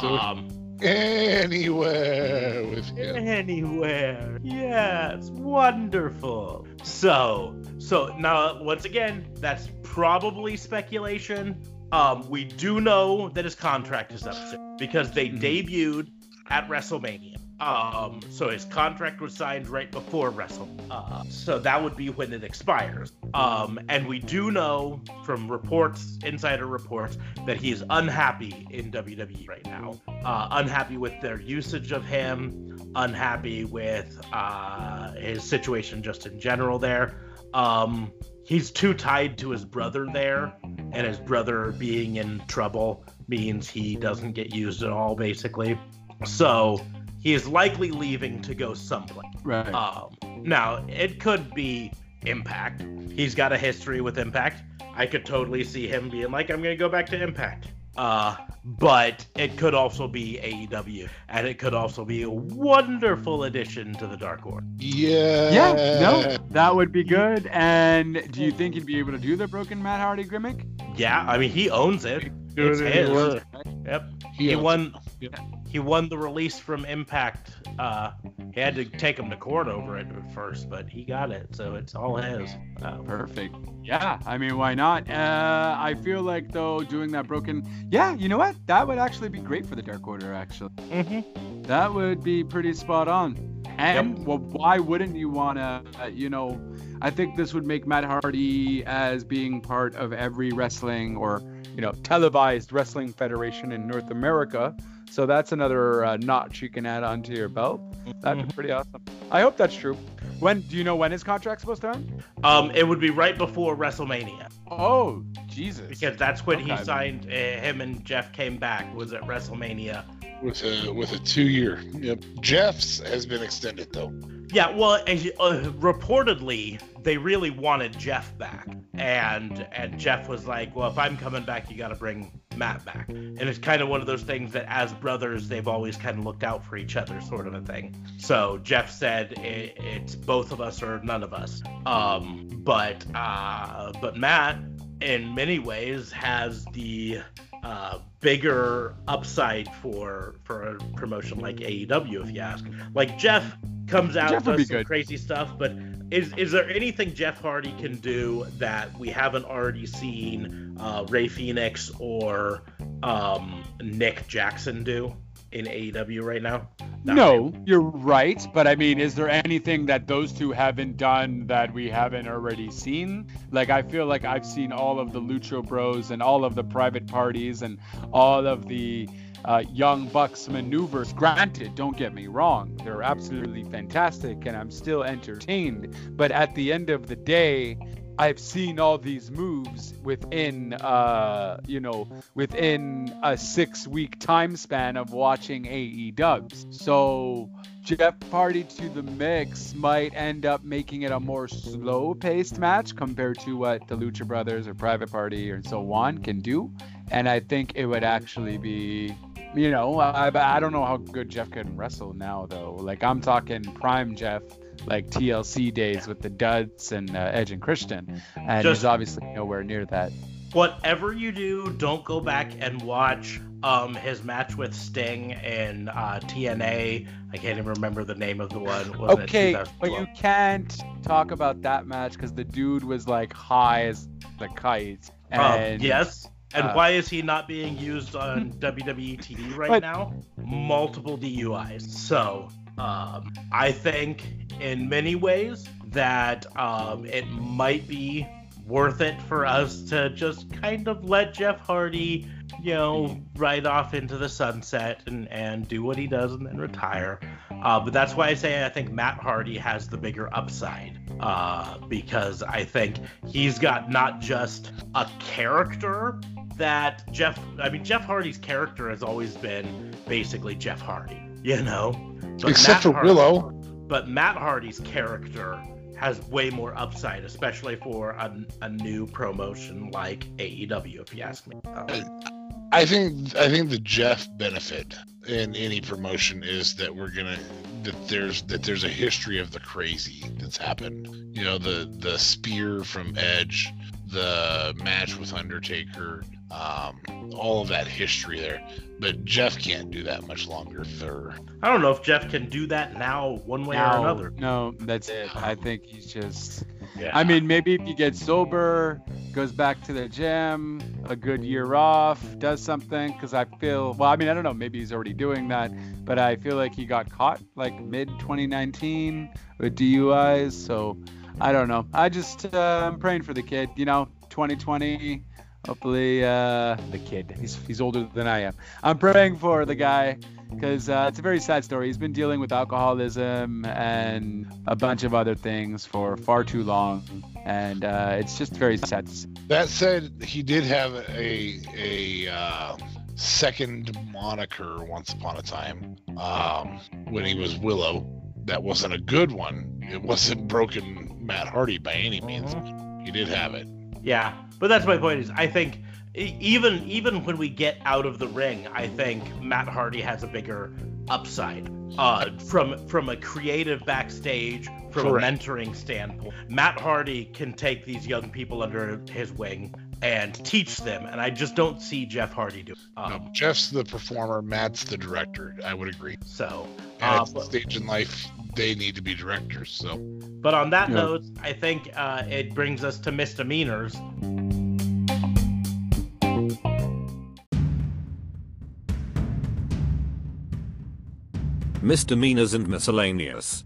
So- um, Anywhere with him. anywhere. Yes, wonderful. So, so now once again, that's probably speculation. Um, we do know that his contract is up soon because they Mhm. debuted at WrestleMania. Um, so his contract was signed right before Wrestle. Uh, so that would be when it expires. Um, and we do know from reports, insider reports, that he's unhappy in WWE right now. Uh, unhappy with their usage of him, unhappy with uh, his situation just in general there. Um, he's too tied to his brother there, and his brother being in trouble means he doesn't get used at all, basically. So he is likely leaving to go someplace. Right. Um, now, it could be Impact. He's got a history with Impact. I could totally see him being like, I'm going to go back to Impact. Uh, but it could also be AEW, and it could also be a wonderful addition to the Dark Order. Yeah. yeah, no, that would be good. And do you think he'd be able to do the broken Matt Hardy gimmick? Yeah, I mean, he owns it. It's his. Yep. He He won. Yeah. He won the release from Impact. Uh, he had to take him to court over it at first, but he got it, so it's all his. Uh, Perfect. Yeah, I mean, why not? Uh, I feel like though doing that broken. Yeah, you know what? That would actually be great for the Dark Order. Actually, mhm. that would be pretty spot on. And well, why wouldn't you wanna? Uh, you know, I think this would make Matt Hardy as being part of every wrestling or you know televised wrestling federation in North America. So that's another uh, notch you can add onto your belt. That'd be pretty awesome. I hope that's true. When do you know when his contract's supposed to end? Um, it would be right before WrestleMania Oh, Jesus. because that's when he signed. Uh, him and Jeff came back. Was at WrestleMania. with a with a two year. Yep. Jeff's has been extended though. Yeah, well, uh, reportedly they really wanted Jeff back, and and Jeff was like, "Well, if I'm coming back, you got to bring Matt back." And it's kind of one of those things that, as brothers, they've always kind of looked out for each other, sort of a thing. So Jeff said, it, "It's both of us or none of us." Um, but uh, but Matt, in many ways, has the uh, bigger upside for for a promotion like AEW, if you ask. Like Jeff comes out Jeff does some good. crazy stuff, but is is there anything Jeff Hardy can do that we haven't already seen uh, Rey Fénix or um, Nick Jackson do in AEW right now? Not No, you're right. But I mean, is there anything that those two haven't done that we haven't already seen? Like, I feel like I've seen all of the Lucha Bros and all of the private parties and all of the uh, Young Bucks maneuvers. Granted, don't get me wrong, they're absolutely fantastic and I'm still entertained. But at the end of the day, I've seen all these moves within, uh, you know, within a six-week time span of watching AE dubs. So Jeff Hardy to the mix might end up making it a more slow-paced match compared to what the Lucha Brothers or Private Party or so on can do, and I think it would actually be. You know, I, I don't know how good Jeff can wrestle now, though. Like, I'm talking prime Jeff, like TLC days with the Duds and uh, Edge and Christian, and Just- he's obviously nowhere near that. whatever you do, don't go back and watch um his match with Sting in uh, TNA. I can't even remember the name of the one. Wasn't Okay, but you can't talk about that match because the dude was like high as the kite. Um, And yes. And uh, why is he not being used on WWE TV right But- now? Multiple DUIs. So, um, I think in many ways that um, it might be worth it for us to just kind of let Jeff Hardy, you know, ride off into the sunset and, and do what he does and then retire. Uh, but that's why I say I think Matt Hardy has the bigger upside uh, because I think he's got not just a character that Jeff. I mean, Jeff Hardy's character has always been basically Jeff Hardy, you know. But Except Matt for Hardy- Willow. But Matt Hardy's character has way more upside, especially for a, a new promotion like AEW, if you ask me. Um, I think I think the Jeff benefit in any promotion is that we're gonna that there's that there's a history of the crazy that's happened. You know, the the spear from Edge, the match with Undertaker, um, all of that history there. But Jeff can't do that much longer for I don't know if Jeff can do that now, one way or another. no, that's it. I think he's just. Yeah. I mean, maybe if he gets sober, goes back to the gym, a good year off, does something. Because I feel, well, I mean, I don't know, maybe he's already doing that, but I feel like he got caught like mid 2019 with DUIs. So I don't know. I just, uh, I'm praying for the kid. You know, 2020. Hopefully, uh, the kid. He's he's older than I am. I'm praying for the guy because uh, it's a very sad story. He's been dealing with alcoholism and a bunch of other things for far too long, and uh, it's just very sad. to see. That said, he did have a a uh, second moniker once upon a time um, when he was Willow. That wasn't a good one. It wasn't broken Matt Hardy by any means. He did have it. Yeah, but that's my point. Is I think even even when we get out of the ring, I think Matt Hardy has a bigger upside uh, from from a creative backstage, from Correct. a mentoring standpoint. Matt Hardy can take these young people under his wing and teach them, and I just don't see Jeff Hardy do. it. Um, No, Jeff's the performer. Matt's the director. I would agree. So, uh, at the stage in life, they need to be directors. So but on that Yeah. note, I think uh, it brings us to misdemeanors. Misdemeanors and miscellaneous.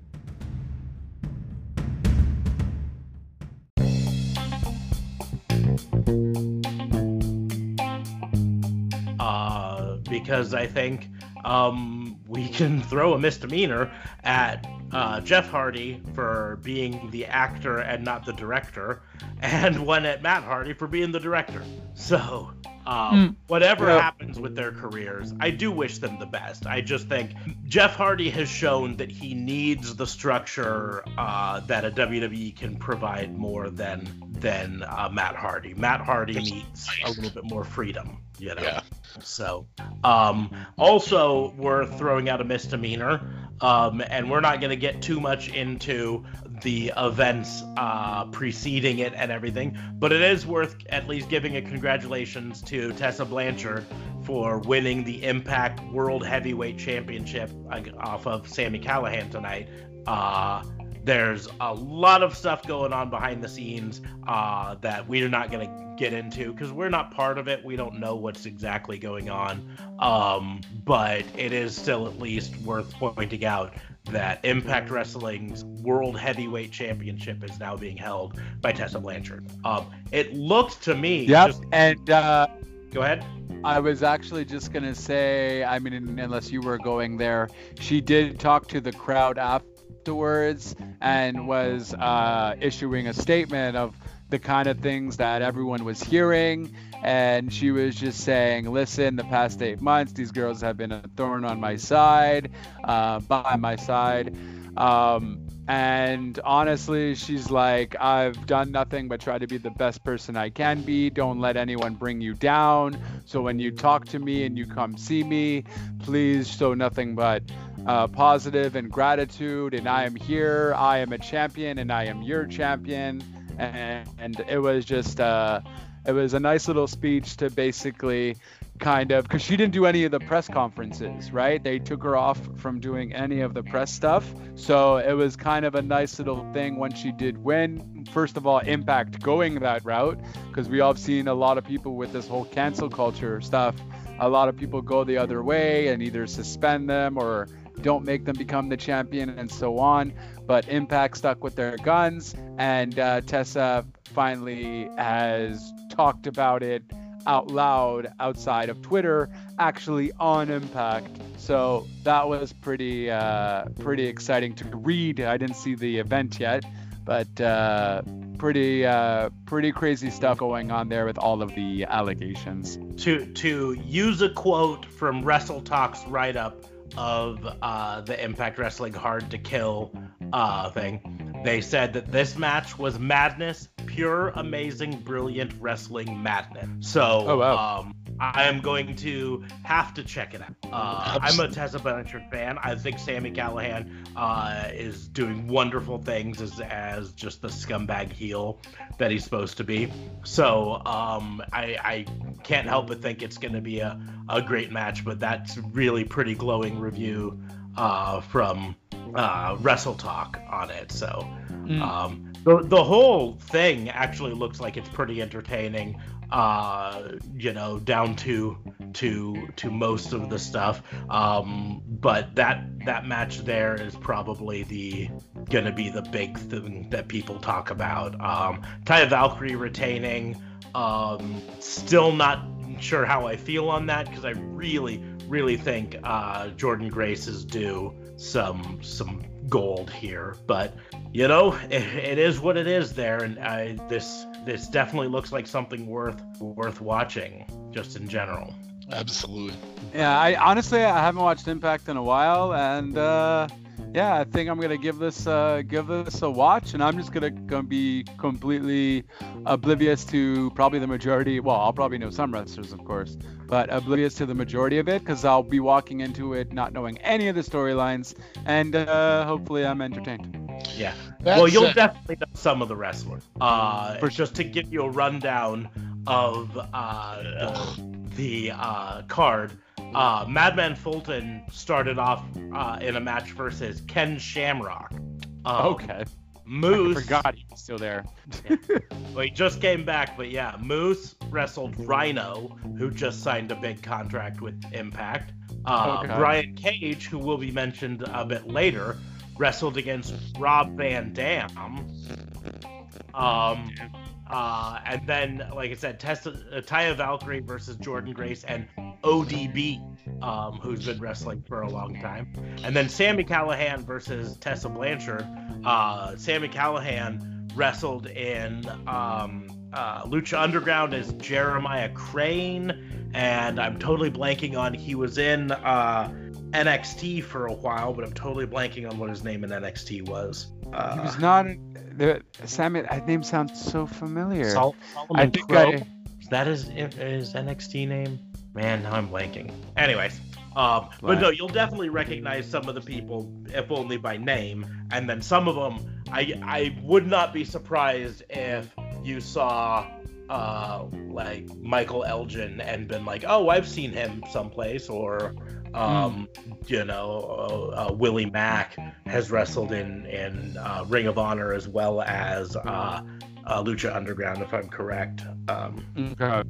uh, because I think um, we can throw a misdemeanor at uh, Jeff Hardy for being the actor and not the director, and one at Matt Hardy for being the director. So, um, whatever Yeah. happens with their careers, I do wish them the best. I just think Jeff Hardy has shown that he needs the structure uh, that a WWE can provide more than than uh, Matt Hardy. Matt Hardy needs a little bit more freedom, you know. yeah, So, um, also worth throwing out a misdemeanor. Um, and we're not going to get too much into the events uh, preceding it and everything, but it is worth at least giving a congratulations to Tessa Blanchard for winning the Impact World Heavyweight Championship uh, off of Sami Callihan tonight. Uh, there's a lot of stuff going on behind the scenes uh, that we're not going to get into because we're not part of it. We don't know what's exactly going on. Um, but it is still at least worth pointing out that Impact Wrestling's World Heavyweight Championship is now being held by Tessa Blanchard. Um, it looked to me. Yep. Just, and uh, go ahead. I was actually just gonna say, I mean, unless you were going there, she did talk to the crowd afterwards and was uh, issuing a statement of the kind of things that everyone was hearing. And she was just saying, listen, the past eight months, these girls have been a thorn on my side, uh, by my side. Um, and honestly, she's like, I've done nothing but try to be the best person I can be. Don't let anyone bring you down. So when you talk to me and you come see me, please show nothing but uh, positive and gratitude. And I am here. I am a champion, and I am your champion. And, and it was just, uh, it was a nice little speech to basically kind of because she didn't do any of the press conferences right they took her off from doing any of the press stuff so it was kind of a nice little thing when she did win first of all impact going that route because we all have seen a lot of people with this whole cancel culture stuff a lot of people go the other way and either suspend them or don't make them become the champion and so on but impact stuck with their guns and uh, tessa finally has talked about it out loud outside of Twitter, actually on Impact. So that was pretty uh, pretty exciting to read. I didn't see the event yet, but uh, pretty uh, pretty crazy stuff going on there with all of the allegations. To to use a quote from Wrestle Talk's write up of uh, the Impact Wrestling Hard to Kill uh, thing, they said that this match was madness, pure, amazing, brilliant wrestling madness. So, Oh, wow. um, I am going to have to check it out. Uh, I'm a Tessa Blanchard fan. I think Sami Callihan uh, is doing wonderful things as, as just the scumbag heel that he's supposed to be. So um, I, I can't help but think it's going to be a, a great match. But that's really pretty glowing review uh, from uh, Wrestle Talk on it. So Mm. um, the, the whole thing actually looks like it's pretty entertaining. Uh, you know, down to to to most of the stuff. Um, but that that match there is probably the gonna be the big thing that people talk about. Um, Taya Valkyrie retaining. Um, still not sure how I feel on that because I really really think uh, Jordynne Grace is due some some gold here. But you know, it, it is what it is there, and I, this this definitely looks like something worth worth watching, just in general. Absolutely. Yeah, I honestly I haven't watched Impact in a while, and uh, yeah, I think I'm gonna give this uh, give this a watch, and I'm just gonna, gonna be completely oblivious to probably the majority. Well, I'll probably know some wrestlers, of course, but oblivious to the majority of it because I'll be walking into it not knowing any of the storylines, and uh, hopefully I'm entertained. Yeah. That well, you'll said- definitely know some of the wrestlers. Uh, For just to give you a rundown of uh, the uh, card. Uh, Madman Fulton started off uh, in a match versus Ken Shamrock. Um, okay, I Moose. forgot he was still there. Well, he just came back, but yeah, Moose wrestled Rhino, who just signed a big contract with Impact. Uh, Okay. Brian Cage, who will be mentioned a bit later, wrestled against Rob Van Dam. Um, uh, and then, like I said, Tessa, uh, Taya Valkyrie versus Jordynne Grace and ODB, um, who's been wrestling for a long time. And then Sami Callihan versus Tessa Blanchard. Uh, Sami Callihan wrestled in um, uh, Lucha Underground as Jeremiah Crane, and I'm totally blanking on he was in uh, NXT for a while, but I'm totally blanking on what his name in NXT was. Uh, he was not. The Sammy, that name sounds so familiar. Sol- I Solomon think Crowe? I. Is that his, his NXT name? Man, now I'm blanking. Anyways, Um, but Right. no, you'll definitely recognize some of the people, if only by name, and then some of them, I I would not be surprised if you saw uh like Michael Elgin and been like, oh, I've seen him someplace, or um, you know, uh, uh, Willie Mack has wrestled in in uh, Ring of Honor as well as uh, uh, Lucha Underground, if I'm correct. Um, Okay.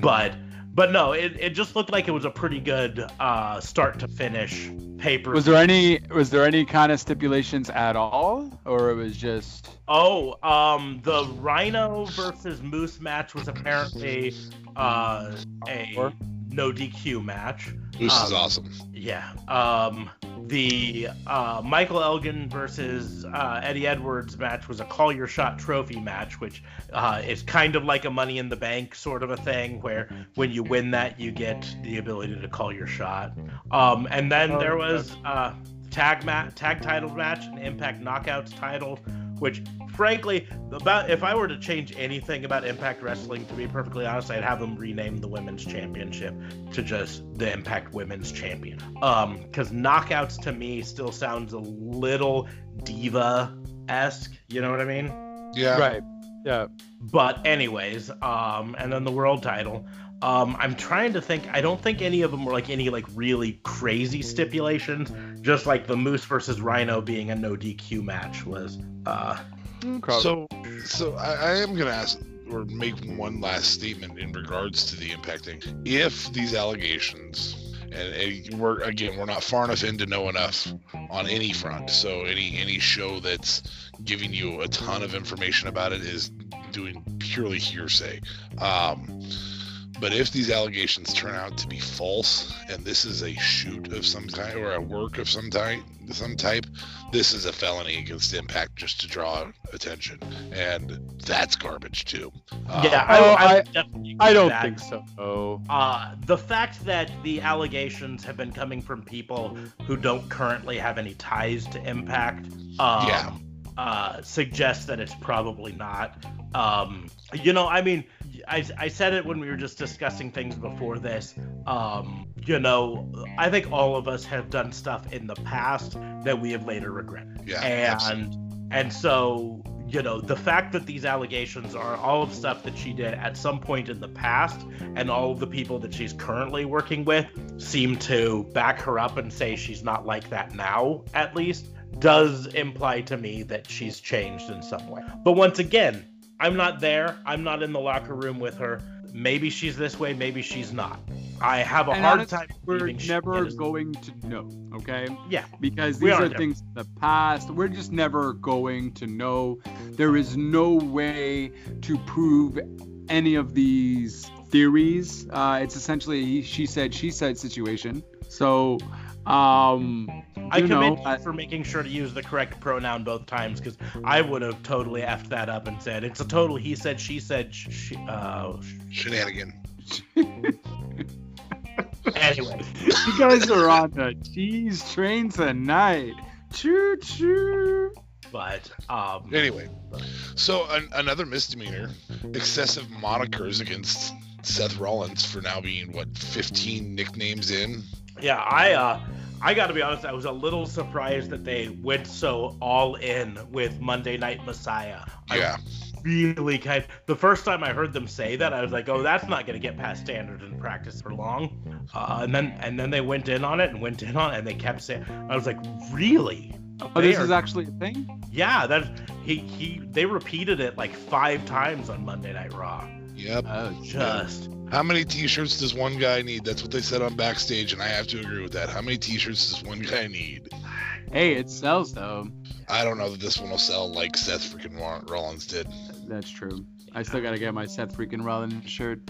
but but no, it, it just looked like it was a pretty good uh, start to finish paper. Was there any was there any kind of stipulations at all, or it was just Oh, um, the Rhino versus Moose match was apparently uh, a no DQ match. This is Um, awesome. Yeah. Um, the uh, Michael Elgin versus uh, Eddie Edwards match was a call your shot trophy match, which uh, is kind of like a Money in the Bank sort of a thing, where when you win that, you get the ability to call your shot. Um, and then Oh, there okay. was uh, tag ma- tag title match, an Impact Knockouts title, which frankly, about if I were to change anything about Impact Wrestling, to be perfectly honest, I'd have them rename the Women's Championship to just the Impact Women's Champion. Um, because knockouts to me still sounds a little diva esque. You know what I mean? Yeah. right? Yeah. But anyways, um, and then the world title. Um, I'm trying to think. I don't think any of them were like any like really crazy stipulations. Just like the Moose versus Rhino being a no DQ match was. Uh, So, so I, I am gonna ask or make one last statement in regards to the impacting. If these allegations, and, and we're again, we're not far enough in to know enough on any front. So any any show that's giving you a ton of information about it is doing purely hearsay. Um, but if these allegations turn out to be false, and this is a shoot of some kind or a work of some type, some type, this is a felony against Impact just to draw attention, and that's garbage too. Um, yeah, I, I, I- definitely I don't that. think so. Oh. Uh, the fact that the allegations have been coming from people who don't currently have any ties to Impact, um, Yeah. uh, suggests that it's probably not. Um, you know, I mean, I, I said it when we were just discussing things before this. Um, you know, I think all of us have done stuff in the past that we have later regretted yeah, and absolutely. and so you know the fact that these allegations are all of stuff that she did at some point in the past and all of the people that she's currently working with seem to back her up and say she's not like that now at least does imply to me that she's changed in some way but once again i'm not there i'm not in the locker room with her maybe she's this way maybe she's not i have a And hard time We're never going to know. Okay. yeah because these are are things in the past. We're just never going to know. There is no way to prove any of these theories. Uh, it's essentially a she said, she said situation. So, um, I you commend know, you I- for making sure to use the correct pronoun both times because I would have totally effed that up and said it's a total he said she said sh- she, uh, Shenanigan. anyway you guys are on the cheese train tonight. Choo choo. but um Anyway, so an, another misdemeanor, excessive monikers against Seth Rollins for now being what 15 nicknames in. Yeah I uh I gotta be honest I was a little surprised that they went so all in with Monday Night Messiah I Yeah, really kind the first time I heard them say that I was like oh that's not gonna get past standard in practice for long uh, and then and then they went in on it and went in on it and they kept saying I was like really Oh, this They is actually a thing. Yeah, that he he they repeated it like five times on Monday Night Raw. yep. Oh, Just How many T-shirts does one guy need? That's what they said on backstage, and I have to agree with that. How many T-shirts does one guy need? Hey, it sells though. I don't know that this one will sell like Seth freaking Rollins did. That's true. I still gotta get my Seth freaking Rollins shirt.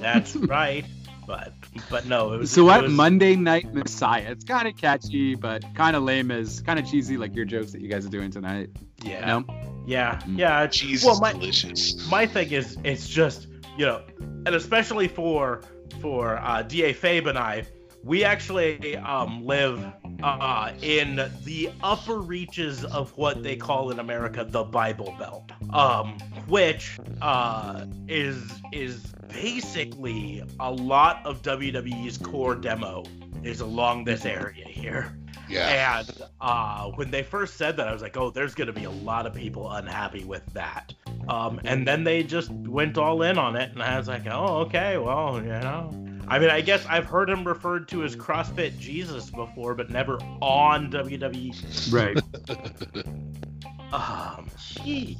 that's right. But but no, it was So it what? was- Monday Night Messiah. It's kind of catchy, but kind of lame as kind of cheesy, like your jokes that you guys are doing tonight. Yeah, No? yeah, Mm. yeah. Cheese Well, is my- delicious. My thing is, it's just you know, and especially for for uh, Da Fabe and I, we actually um, live uh, in the upper reaches of what they call in America the Bible Belt, um, which uh, is is basically a lot of WWE's core demo is along this area here. Yeah. And uh, when they first said that, I was like, oh, there's going to be a lot of people unhappy with that. Um, and then they just went all in on it, and I was like, oh, okay, well, you know. I mean, I guess I've heard him referred to as CrossFit Jesus before, but never on WWE. Right. Um, gee.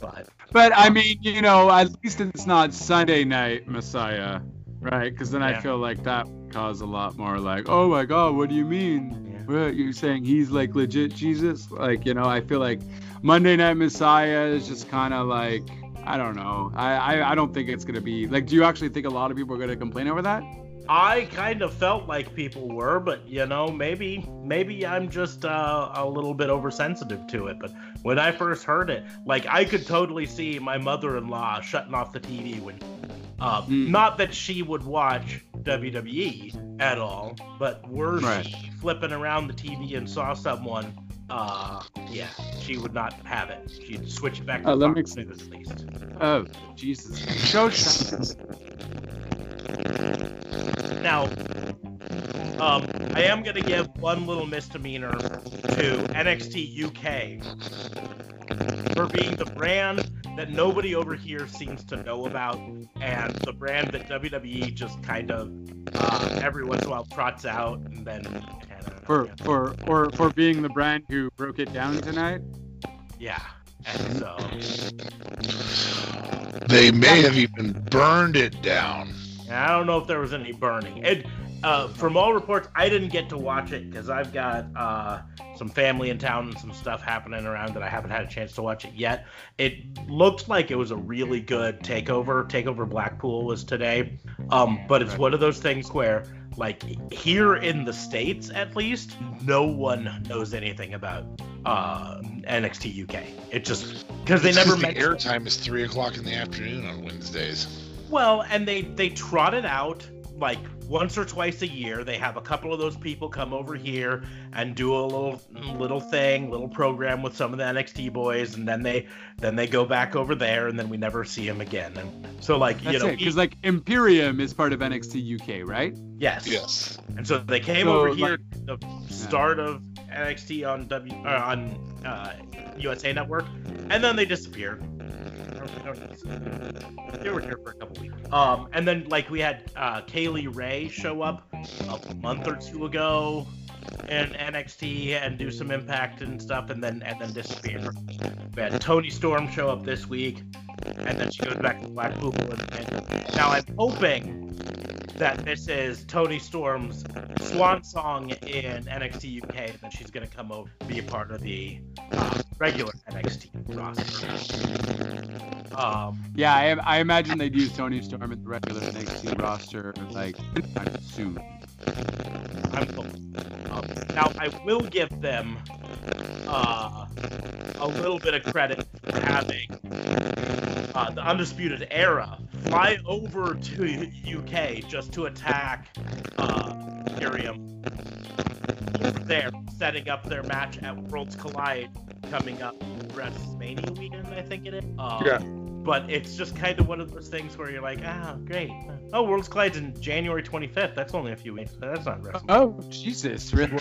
But But I mean, you know, at least it's not Sunday night Messiah, right? Because then I feel like that would cause a lot more like, oh my God, what do you mean? Yeah. What you're saying he's like legit Jesus? Like, you know, I feel like Monday Night Messiah is just kind of like, I don't know. I, I I don't think it's gonna be like. Do you actually think a lot of people are gonna complain over that? I kind of felt like people were, but you know, maybe maybe I'm just uh, a little bit oversensitive to it. But when I first heard it, like I could totally see my mother-in-law shutting off the TV when, uh, Mm. not that she would watch WWE at all, but were Right. she flipping around the TV and saw someone, uh, yeah, she would not have it. She'd switch it back to Oh, that Fox makes- News at least. Oh Jesus! Showtime. Now, um, I am going to give one little misdemeanor to NXT UK for being the brand that nobody over here seems to know about, and the brand that WWE just kind of uh, every once in a while trots out, and then kind of for for or for being the brand who broke it down tonight. yeah. And so, They may have even burned it down. I don't know if there was any burning. It, uh, from all reports, I didn't get to watch it because I've got uh, some family in town and some stuff happening around that I haven't had a chance to watch it yet. It looked like it was a really good takeover. Takeover Blackpool was today, um, but it's Right. one of those things where, like here in the states at least, no one knows anything about uh, NXT UK. It just because they never. the airtime is three o'clock in the afternoon on Wednesdays. Well, and they they trot it out like once or twice a year. They have a couple of those people come over here and do a little little thing, little program with some of the NXT boys, and then they then they go back over there, and then we never see them again. And so like That's you know, it. Because like Imperium is part of NXT UK, right? yes, Yes. And so they came So, over like- here the start of NXT on W uh, on uh, USA Network, and then they disappeared. They were here for a couple weeks. Um, and then like we had uh, Kylie Rae show up a month or two ago in NXT and do some Impact and stuff, and then and then disappear. We had Toni Storm show up this week, and then she goes back to Blackpool. And, and now I'm hoping that this is Toni Storm's swan song in NXT UK, and then she's gonna come over be a part of the uh, regular NXT roster. Um, Yeah, I, I imagine they'd use Toni Storm at the regular NXT roster like soon. I'm. Um, now I will give them uh, a little bit of credit for having uh, the Undisputed Era fly over to UK just to attack uh, Imperium over there, setting up their match at Worlds Collide coming up WrestleMania weekend, I think it is. Um, Yeah. But it's just kind of one of those things where you're like, ah, great. Oh, Worlds Collide's in January 25th. That's only a few weeks. That's not WrestleMania. Oh Jesus, really?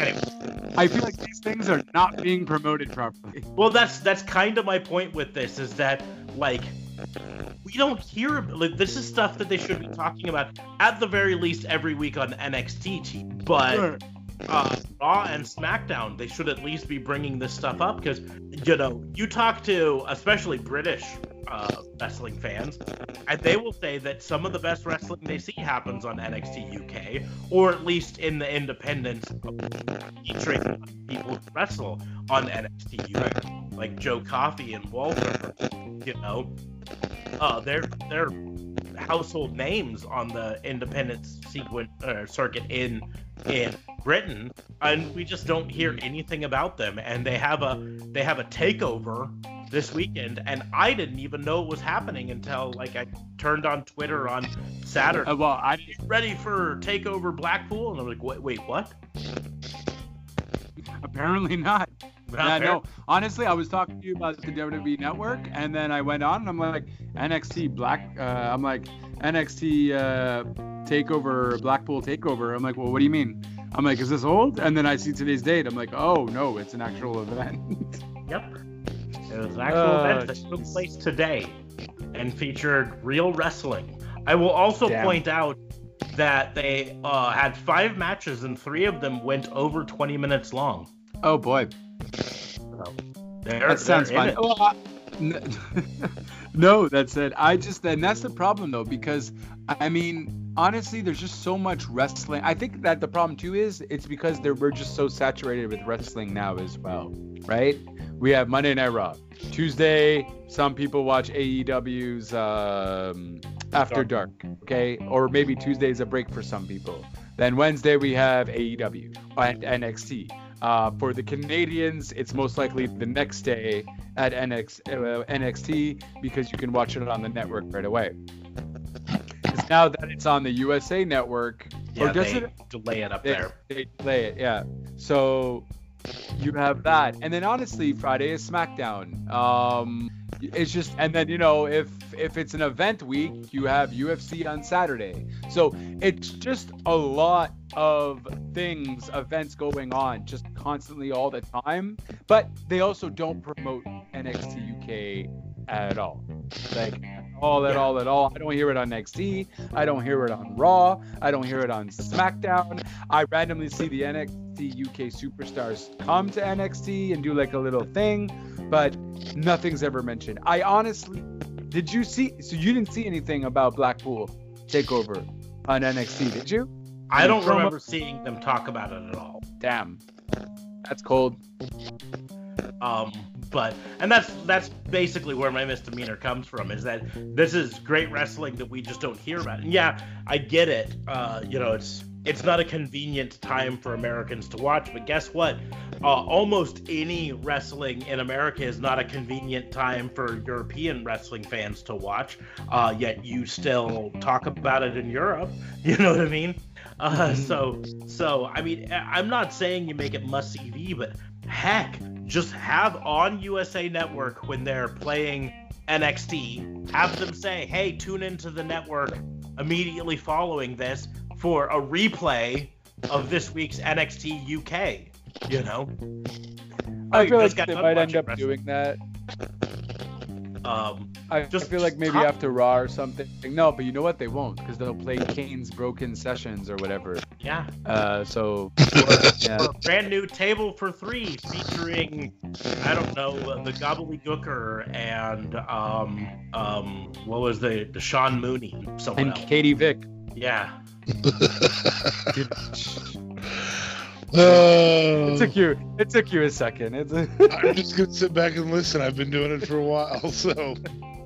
Anyway, I feel like these things are not being promoted properly. well, that's that's kind of my point with this is that like we don't hear like this is stuff that they should be talking about at the very least every week on NXT TV. But uh, Raw and SmackDown, they should at least be bringing this stuff up because you know you talk to especially British uh, wrestling fans, and they will say that some of the best wrestling they see happens on NXT UK, or at least in the independents featuring people who wrestle on NXT UK, like Joe Coffey and Walter. You know, uh, they're they're household names on the independent sequence uh, circuit in in Britain, and we just don't hear anything about them. And they have a they have a takeover this weekend, and I didn't even know it was happening until like I turned on Twitter on Saturday. Uh, well, I'm Ready for takeover Blackpool, and I'm like, wait, wait, what? apparently not. Yeah, no. Honestly, I was talking to you about the WWE Network, and then I went on, and I'm like NXT Black. Uh, I'm like NXT uh, takeover, Blackpool takeover. I'm like, well, what do you mean? I'm like, is this old? And then I see today's date. I'm like, oh no, it's an actual event. Yep. It was an actual Oh, event that took place today and featured real wrestling. I will also Damn. point out that they uh, had five matches and three of them went over 20 minutes long. oh boy, So that sounds they're fun. it. No, that's it. I just and that's the problem though because I mean honestly, there's just so much wrestling. I think that the problem too is it's because they're, we're just so saturated with wrestling now as well, right? We have Monday Night Raw, Tuesday. Some people watch AEW's um, After Dark, okay, or maybe Tuesday's a break for some people. Then Wednesday we have AEW and NXT. Uh, for the Canadians, it's most likely the next day at NX, uh, NXT because you can watch it on the network right away. now that it's on the USA network, Yeah, or does they it? delay it up They, there. they delay it, yeah. So you have that, and then honestly, Friday is SmackDown. Um, it's just, and then you know, if if it's an event week, you have UFC on Saturday. So it's just a lot of things, events going on, just constantly all the time. But they also don't promote NXT UK at all. Like all at all at all. I don't hear it on NXT. I don't hear it on Raw. I don't hear it on SmackDown. I randomly see the NXT UK superstars come to NXT and do like a little thing, but nothing's ever mentioned. I honestly, did you see? So you didn't see anything about Blackpool takeover on NXT, did you? I don't promo- remember seeing them talk about it at all. Damn, that's cold. Um, but and that's that's basically where my misdemeanor comes from is that this is great wrestling that we just don't hear about. And yeah, I get it. Uh, you know, it's it's not a convenient time for Americans to watch, but guess what? Uh, almost any wrestling in America is not a convenient time for European wrestling fans to watch. Uh, yet you still talk about it in Europe. You know what I mean? Uh, so so I mean I'm not saying you make it must TV, but heck, just have on USA Network when they're playing NXT, have them say, "Hey, tune into the network immediately following this for a replay of this week's NXT UK." You know, I you feel like got they might end up wrestling. doing that. um, I Just- feel like maybe talk- after Raw or something. No, but you know what? They won't because they'll play Kane's Broken Sessions or whatever. yeah, Uh, so yeah. for a brand new table for three featuring I don't know the Gobbledy Gooker and um um what was the the Sean Mooney and someone and else. Katie Vick. Yeah, Dude, it took you. It took you a second. It's I'm just gonna sit back and listen. I've been doing it for a while, so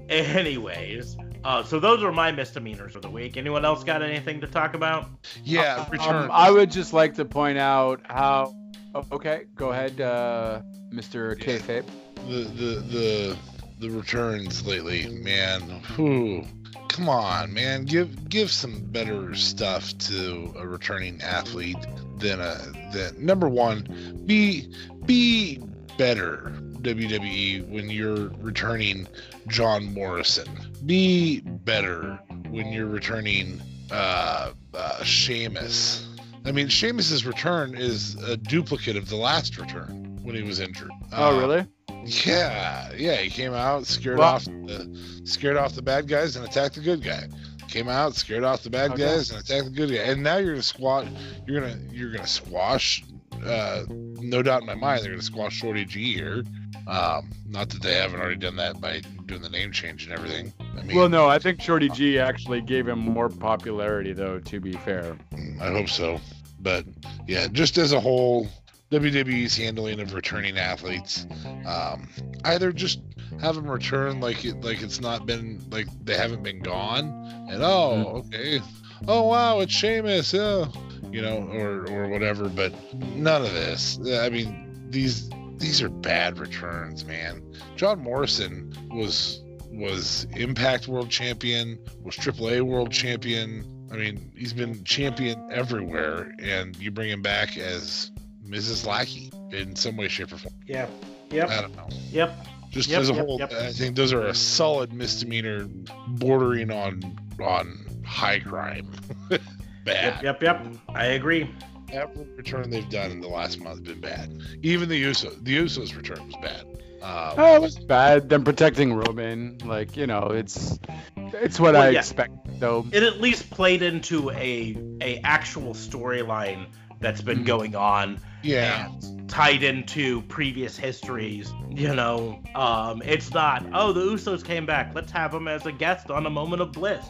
Anyways, uh, so those are my misdemeanors of the week. Anyone else got anything to talk about? yeah. Return. Um, I would just like to point out how. Oh, okay, go ahead, uh, Mr. Yeah. Kayfabe. the the the the returns lately, man. Whew. Come on, man. Give give some better stuff to a returning athlete than a than number one. Be be better WWE when you're returning John Morrison. Be better when you're returning uh, uh Sheamus. I mean, Sheamus's return is a duplicate of the last return when he was injured. Oh, Uh, really? Yeah, yeah, he came out, scared Well- off the scared off the bad guys and attacked the good guy. Came out, scared off the bad Okay. guys and attacked the good guy. And now you're gonna squat you're gonna you're gonna squash uh no doubt in my mind they're gonna squash Shorty G here. Um not that they haven't already done that by doing the name change and everything. I mean Well, no, I think Shorty G actually gave him more popularity, though. To be fair. I hope so. But yeah, just as a whole, WWE's handling of returning athletes, um, either just have them return like it like it's not been like they haven't been gone, and oh okay, oh wow it's Sheamus, yeah, you know, or or whatever. But none of this. I mean these these are bad returns, man. John Morrison was was Impact World Champion, was AAA World Champion. I mean, he's been champion everywhere, and you bring him back as Mrs. Lackey in some way, shape, or form. Yeah. Yep. I don't know. Yep. Just Yep, as a yep, whole, yep. I think those are a solid misdemeanor, bordering on on high crime. Bad. yep, yep. I agree. Every return they've done in the last month has been bad. Even the Usos, the Usos return was bad. Um, Oh, it was bad. Them protecting Roman, like you know, it's it's what Well, I yeah. expect. Though. It at least played into a a actual storyline that's been Mhm. going on yeah. and tied into previous histories. You know, um, it's not. Oh, the Usos came back. Let's have them as a guest on a Moment of Bliss.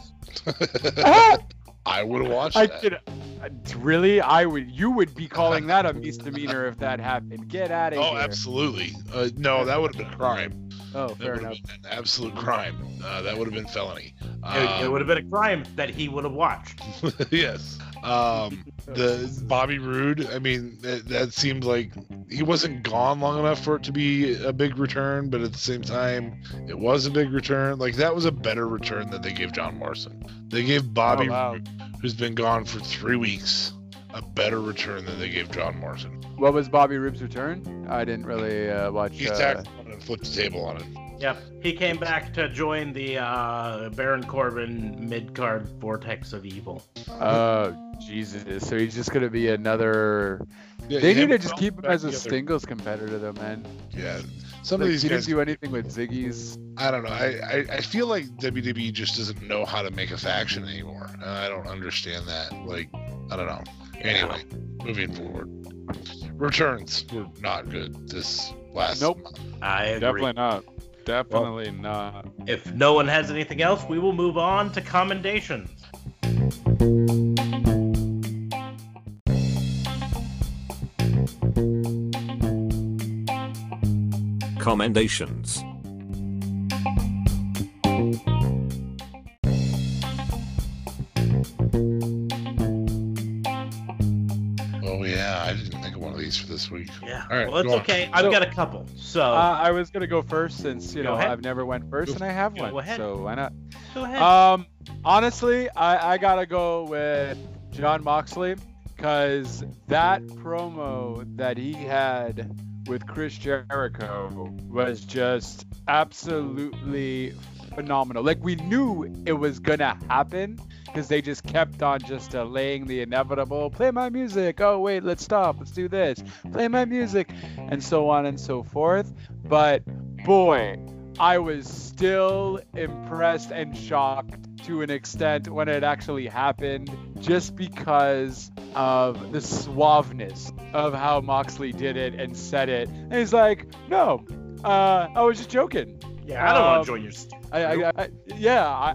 I would watch watched I that. could, uh, really, I would. You would be calling that a misdemeanor if that happened. Get out of Oh, here. Oh absolutely. Uh, no, that would have been a crime. Oh, That fair enough. been an absolute crime. Uh, that would have been felony. It, it Um, would have been a crime that he would have watched. yes. Um, the Bobby Roode. I mean, that, that seemed like he wasn't gone long enough for it to be a big return, but at the same time, it was a big return. Like that was a better return than they gave John Morrison. They gave Bobby, Oh, wow. Roode, who's been gone for three weeks, a better return than they gave John Morrison. What was Bobby Roode's return? I didn't really uh, watch. He uh, tacked and flipped the table on it. Yep, he came back to join the uh, Baron Corbin mid card vortex of evil. Oh, Jesus. So he's just gonna be another. Yeah, They need to just keep him as a together. singles competitor, though, man. Yeah. Some Like, of these he guys, didn't do anything with Ziggy's. I don't know. I, I, I feel like WWE just doesn't know how to make a faction anymore. And I don't understand that. Like, I don't know. Anyway, moving forward. Returns were not good this last Nope. month. I agree. Definitely not. Definitely not. If no one has anything else, we will move on to commendations. Commendations. Yeah. All right, well, it's go on. okay. I've So- got a couple. So Uh, I was gonna go first since you Go know ahead. I've never went first Go- and I have go one, ahead. so why not? go ahead. Um, honestly, I, I gotta go with Jon Moxley because that promo that he had with Chris Jericho was just absolutely phenomenal. Like we knew it was gonna happen because they just kept on just delaying the inevitable. Play my music. Oh wait, let's stop. Let's do this. Play my music, and so on and so forth. But boy, I was still impressed and shocked to an extent when it actually happened, just because of the suaveness of how Moxley did it and said it. And he's like, "No, uh, I was just joking. Yeah, I don't want um, to join your. St- I, I, I yeah, I,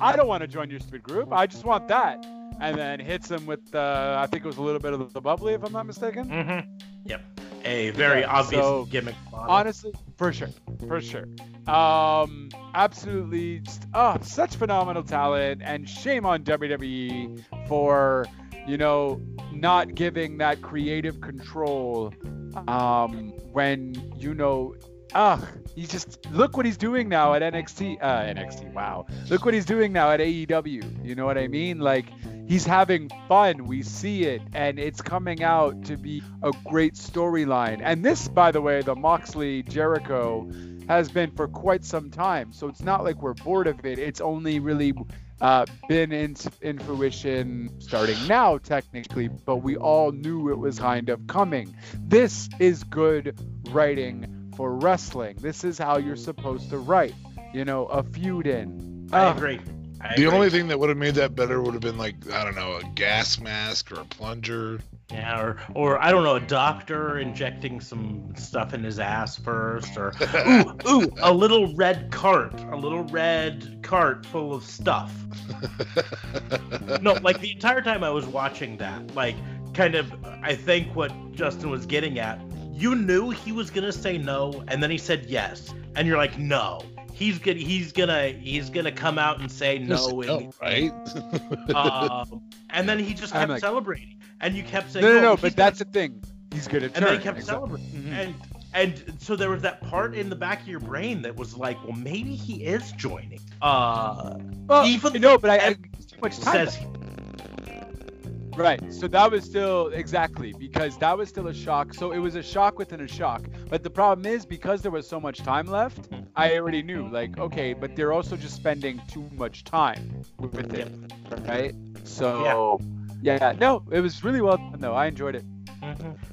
I, don't want to join your stupid group. I just want that." And then hits him with, uh, I think it was a little bit of the bubbly, if I'm not mistaken. mm-hmm. Yep. A very Yeah, obvious so- gimmick. Honestly, for sure, for sure. Um, absolutely, just, oh, such phenomenal talent, and shame on WWE for, you know, not giving that creative control. Um, when you know, ah, he's just look what he's doing now at NXT. Uh, NXT, wow, look what he's doing now at AEW. You know what I mean? Like he's having fun. We see it, and it's coming out to be a great storyline. And this, by the way, the Moxley Jericho has been for quite some time. So it's not like we're bored of it. It's only really uh, been in, in fruition starting now, technically, but we all knew it was kind of coming. This is good writing for wrestling. This is how you're supposed to write, you know, a feud in. I Ah, agree. I The agree. only thing that would have made that better would have been like I don't know a gas mask or a plunger. Yeah, or or I don't know, a doctor injecting some stuff in his ass first, or ooh, ooh, a little red cart, a little red cart full of stuff. No, like the entire time I was watching that, like kind of, I think what Justin was getting at, you knew he was gonna say no, and then he said yes, and you're like, no, he's gonna, he's gonna, he's gonna come out and say Just no, no, and, right? um, and then he just kept like- celebrating, and you kept saying no, no, "Oh, no, he's but gonna that's the thing. He's good at and then turn. he kept Exactly. celebrating. Mhm. And and so there was that part in the back of your brain that was like, well, maybe he is joining. Uh, Well, Even no, but I, I Ed too much time. says, Right. So that was still exactly because that was still a shock. So it was a shock within a shock. But the problem is because there was so much time left, I already knew like okay, but they're also just spending too much time with it, right? So yeah, yeah no, it was really well done though. I enjoyed it.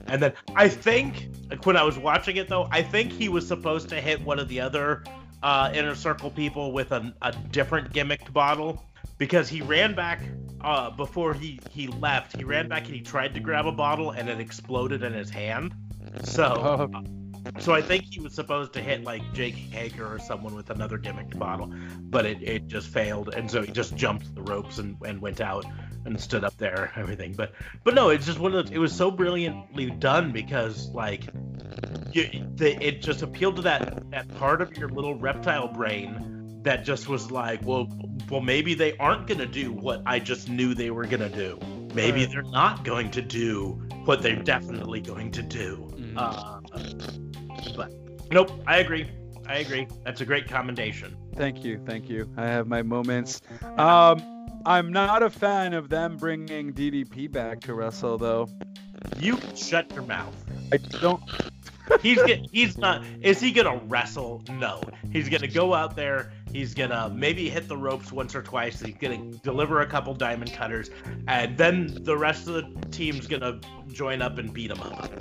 And then I think like, when I was watching it though, I think he was supposed to hit one of the other uh, inner circle people with a, a different gimmicked bottle because he ran back uh, before he he left. He ran back and he tried to grab a bottle and it exploded in his hand. So. Oh, So I think he was supposed to hit like Jake Hager or someone with another gimmicked bottle, but it, it just failed, and so he just jumped the ropes and, and went out and stood up there, everything. But but no, it's just one of those. It was so brilliantly done because like you, the, it just appealed to that that part of your little reptile brain that just was like, well, well, maybe they aren't gonna do what I just knew they were gonna do. Maybe Right. they're not going to do what they're definitely going to do. Mhm. Uh, but nope, I agree. I agree. That's a great commendation. Thank you, thank you. I have my moments. Um, I'm not a fan of them bringing DDP back to wrestle though. You shut your mouth. I don't. He's get, he's not. Is he gonna wrestle? No. He's gonna go out there. He's gonna maybe hit the ropes once or twice. He's gonna deliver a couple diamond cutters, and then the rest of the team's gonna join up and beat him up.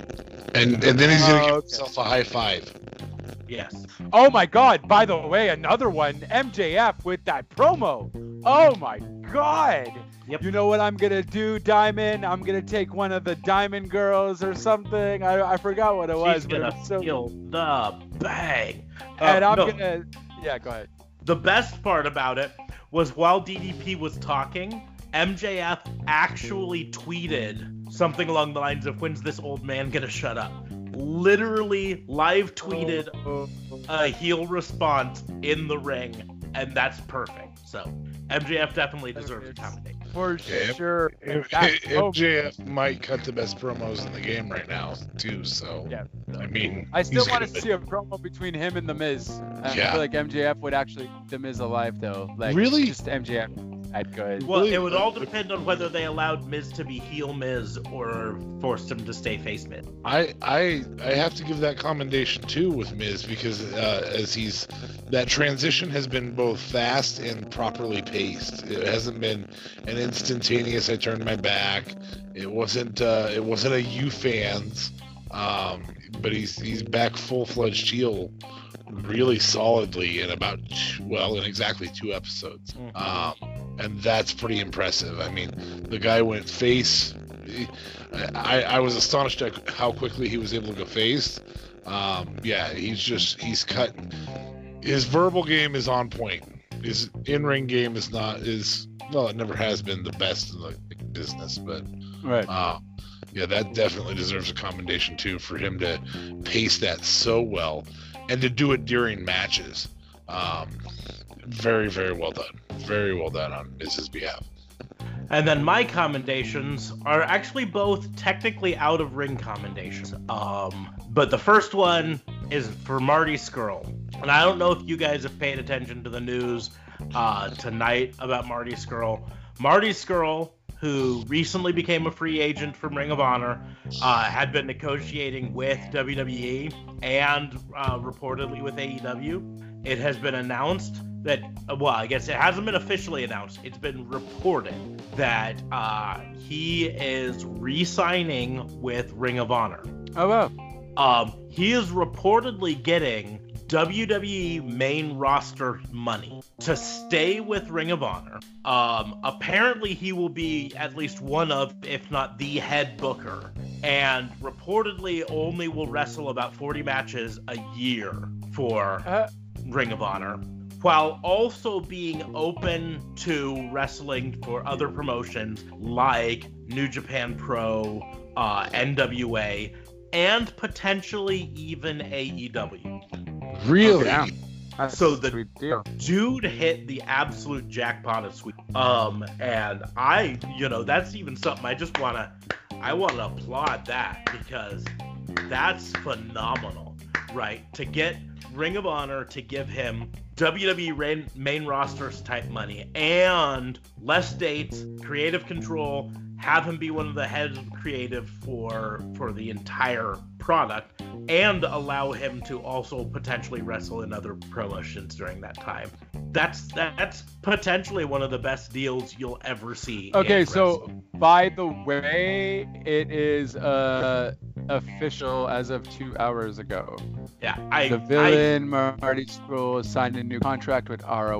And and then he's gonna Oh, give himself a high five. Yes. Oh my God! By the way, another one. MJF with that promo. Oh my God! Yep. You know what I'm gonna do, Diamond? I'm gonna take one of the Diamond Girls or something. I, I forgot what it was, He's but gonna was so. feel the bang. And Uh, I'm no. gonna. Yeah, go ahead. The best part about it was while DDP was talking, MJF actually tweeted something along the lines of "When's this old man gonna shut up?" Literally live tweeted Oh, a heel response in the ring, and that's perfect. So MJF definitely deserves a commendation. For Yeah, sure. That promo- MJF might cut the best promos in the game right now too. So Yeah. I mean, I still want gonna- see a promo between him and The Miz. I Yeah. feel like MJF would actually keep The Miz alive though. Like Really? Just MJF that good. Well, it would all depend on whether they allowed Miz to be heel Miz or forced him to stay face Miz. I I I have to give that commendation too with Miz because uh, as he's that transition has been both fast and properly paced. It hasn't been an instantaneous. I turned my back. It wasn't uh, it wasn't a you fans. Um, but he's he's back full fledged heel, really solidly in about well in exactly two episodes. Um, and that's pretty impressive. I mean, the guy went face. I, I was astonished at how quickly he was able to go face. Um, yeah, he's just he's cutting. His verbal game is on point. His in-ring game is not is well, it never has been the best in the business, but Right. uh, yeah, that definitely deserves a commendation too for him to pace that so well and to do it during matches. Um, very, very well done. Very well done on Miz's behalf. And then my commendations are actually both technically out of ring commendations. Um, but the first one is for Marty Scurll. And I don't know if you guys have paid attention to the news uh, tonight about Marty Scurll. Marty Scurll, who recently became a free agent from Ring of Honor, uh, had been negotiating with WWE and uh, reportedly with AEW. It has been announced that well i guess it hasn't been officially announced it's been reported that uh, he is re-signing with ring of honor Oh wow. um, he is reportedly getting WWE main roster money to stay with Ring of Honor. Um, apparently, he will be at least one of, if not the head booker, and reportedly only will wrestle about 40 matches a year for Uh, Ring of Honor, while also being open to wrestling for other promotions like New Japan Pro, uh, NWA, and potentially even AEW. Really? Yeah. that's So a the- Dude hit the absolute jackpot of sweet. Um, and I, you know, that's even something I just wanna, I wanna applaud that because that's phenomenal, right? To get Ring of Honor to give him WWE main, main rosters type money and less dates, creative control, have him be one of the heads of creative for for the entire product, and allow him to also potentially wrestle in other promotions during that time. That's that's potentially one of the best deals you'll ever see. Okay, so by the way, it is uh official as of two hours ago. yeah, I the I- villain Marty Scurll signed a new contract with ROH.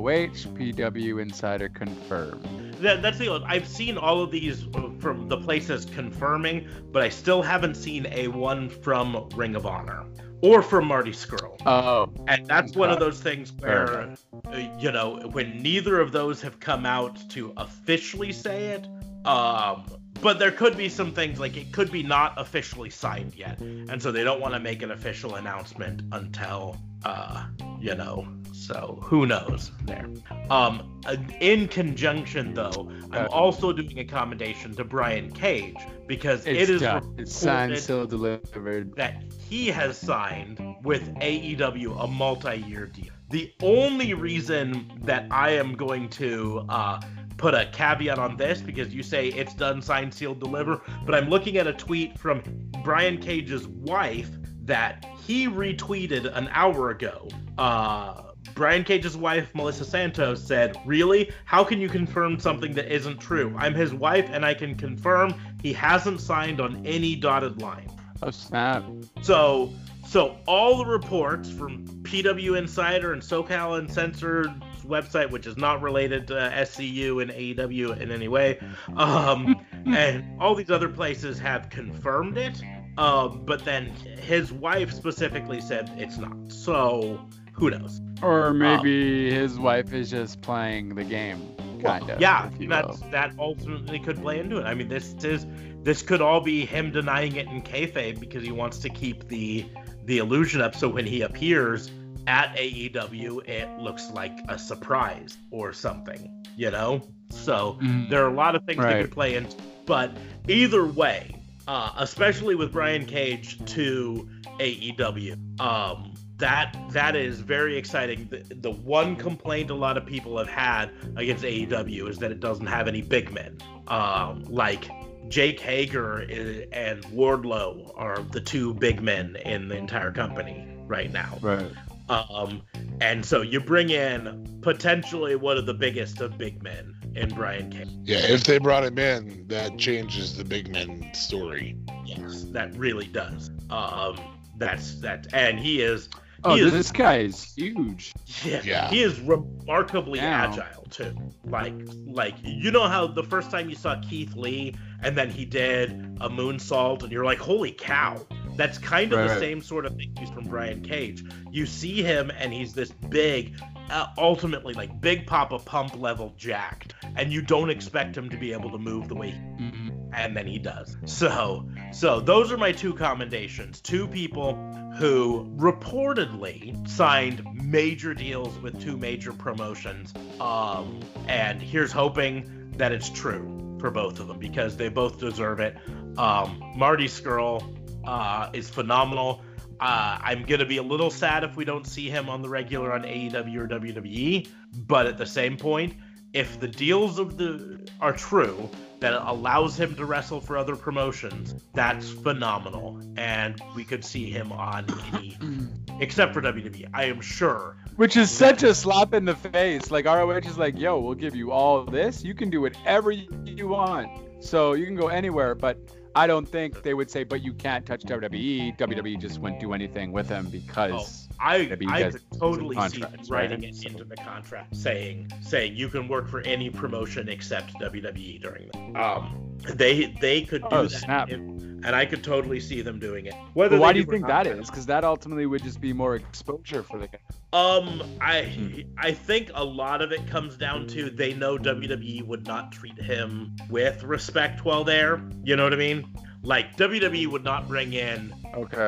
PW Insider confirmed. That, that's the I've seen all of these from the places confirming, but I still haven't seen a one from Ring of Honor or from Marty Scurll. Oh, And that's one of those things where, uh, you know, when neither of those have come out to officially say it, um, but there could be some things like it could be not officially signed yet, and so they don't want to make an official announcement until, uh, you know, so who knows there. Um, in conjunction though, I'm also doing accommodation to Brian Cage because it's it is. It's signed, still delivered. that he has signed with AEW a multi-year deal. The only reason that I am going to uh, put a caveat on this because you say it's done, signed, sealed, deliver, but I'm looking at a tweet from Brian Cage's wife that he retweeted an hour ago. Uh, Brian Cage's wife, Melissa Santos, said, Really? How can you confirm something that isn't true? I'm his wife, and I can confirm he hasn't signed on any dotted line. Oh snap! So, so all the reports from PW Insider and SoCal Uncensored's website, which is not related to SCU and AEW in any way, um, and all these other places have confirmed it. Um, but then his wife specifically said it's not. So who knows? Or maybe his wife is just playing the game, Well, kind of. yeah, if you that's will. that ultimately could play into it. I mean, this is this could all be him denying it in kayfabe because he wants to keep the the illusion up. So when he appears at AEW, it looks like a surprise or something, you know. So Mhm. there are a lot of things that could play in, but either way, uh, especially with Brian Cage to AEW, um, that that is very exciting. The, the one complaint a lot of people have had against AEW is that it doesn't have any big men, um, like Jake Hager i- and Wardlow are the two big men in the entire company right now. Right. Um, and so you bring in potentially one of the biggest of big men in Brian Cage. Yeah, if they brought him in, that changes the big men story. Yes, that really does. Um, that's that, and he is. Oh, he is, this guy is huge. yeah, Yeah. he is remarkably Wow. agile too. Like, like you know how the first time you saw Keith Lee, and then he did a moonsault, and you're like, holy cow! That's kind of Right, the right. same sort of thing used from Brian Cage. You see him, and he's this big, uh, ultimately like big Poppa Pump level jacked, and you don't expect him to be able to move the way he Mhm. And then he does. So, so those are my two commendations. Two people who reportedly signed major deals with two major promotions. Um, and here's hoping that it's true for both of them because they both deserve it. Um, Marty Scurll uh, is phenomenal. Uh, I'm gonna be a little sad if we don't see him on the regular on AEW or WWE, but at the same point, if the deals of the are true that allows him to wrestle for other promotions, that's phenomenal, and we could see him on any, except for WWE. I am sure. Which is such a slap in the face. Like ROH is like, yo, we'll give you all this. You can do whatever you want. So you can go anywhere, but I don't think they would say, but you can't touch WWE. WWE just wouldn't do anything with him because oh. I I could totally see them contracts, right? writing it into the contract, saying saying you can work for any promotion except WWE during the um they they could do Oh, that, snap. if- and I could totally see them doing it. Whether why do you think not, that is? Because that ultimately would just be more exposure for the guy. Um, I Hmm. I think a lot of it comes down to they know WWE would not treat him with respect while there. You know what I mean? Like WWE would not bring in Okay.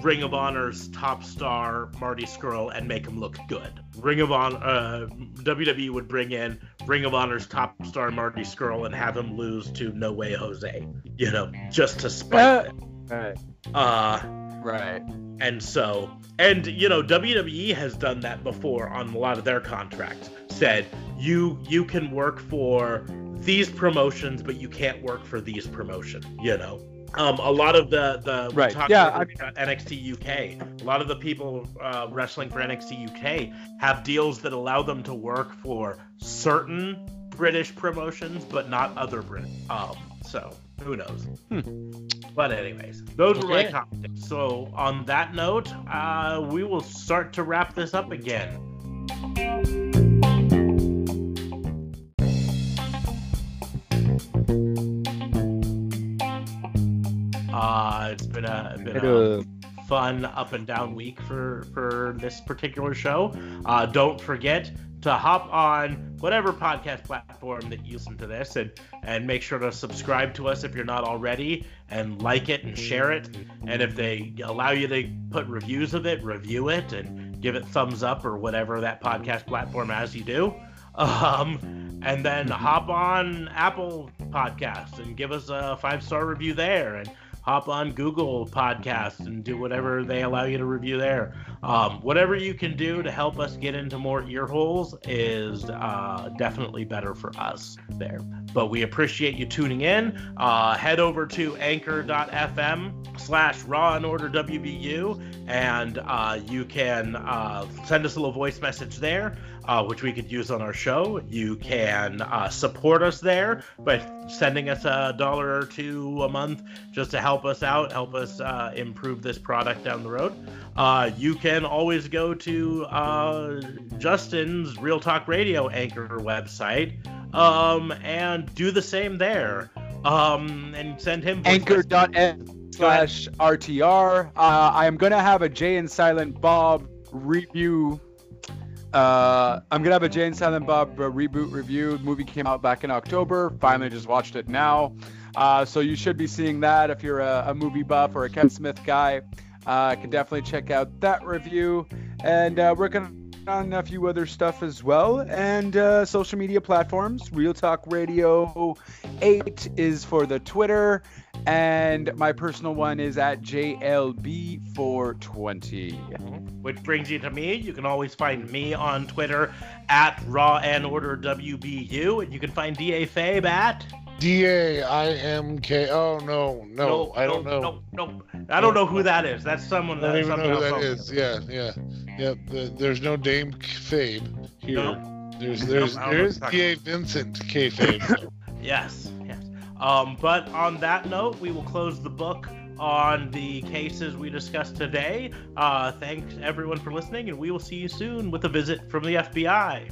Ring of Honor's top star Marty Scurll and make him look good. Ring of Honor, uh, WWE would bring in Ring of Honor's top star Marty Scurll and have him lose to No Way Jose. You know, just to spite Uh. Right. Uh, Right. and so, and you know, WWE has done that before on a lot of their contracts. Said you you can work for these promotions, but you can't work for these promotion. You know, um, a lot of the the Right. talk Yeah, about NXT UK. A lot of the people uh, wrestling for NXT UK have deals that allow them to work for certain British promotions, but not other Brit. Um, so who knows? But anyways, those were my comments. So on that note, uh, we will start to wrap this up again. A been a fun up and down week for for this particular show. Uh, don't forget to hop on whatever podcast platform that you listen to this and and make sure to subscribe to us if you're not already and like it and share it. And if they allow you to put reviews of it review it and give it thumbs up or whatever that podcast platform as you do. Um, and then hop on apple podcasts and give us a five star review there and hop on Google Podcasts and do whatever they allow you to review there. Um, whatever you can do to help us get into more ear holes is uh, definitely better for us there. But we appreciate you tuning in. Uh, head over to anchor.fm slash raw and order WBU and uh, you can uh, send us a little voice message there. Uh, which we could use on our show. You can uh, support us there by sending us a dollar or two a month just to help us out, help us uh, improve this product down the road. Uh, you can always go to uh, Justin's Real Talk Radio Anchor website um, and do the same there. Um, and send him voice messages. Anchor.f slash RTR. Uh, I am going to have a Jay and Silent Bob review. Uh, I'm to have a Jay and Silent Bob uh, reboot review. The movie came out back in October. Finally just watched it now. Uh, so you should be seeing that if you're a, a movie buff or a Kevin Smith guy. Uh, can definitely check out that review. And uh, working on a few other stuff as well. And uh, social media platforms. Real Talk Radio 8 is for the Twitter. And my personal one is at JLB420. Which brings you to me. You can always find me on Twitter at Raw and Order WBU, and you can find DA Fabe at. D A I M K. Oh no, no, I don't know. No, no, I don't know who that is. That's someone I don't even know who else that Yeah, yeah, yeah. The, there's no Dame Fabe here. No. There's there's I there's D A Vincent K Fabe. Yes, yes. Um, but on that note, we will close the book on the cases we discussed today. Uh, thanks everyone for listening, and we will see you soon with a visit from the FBI.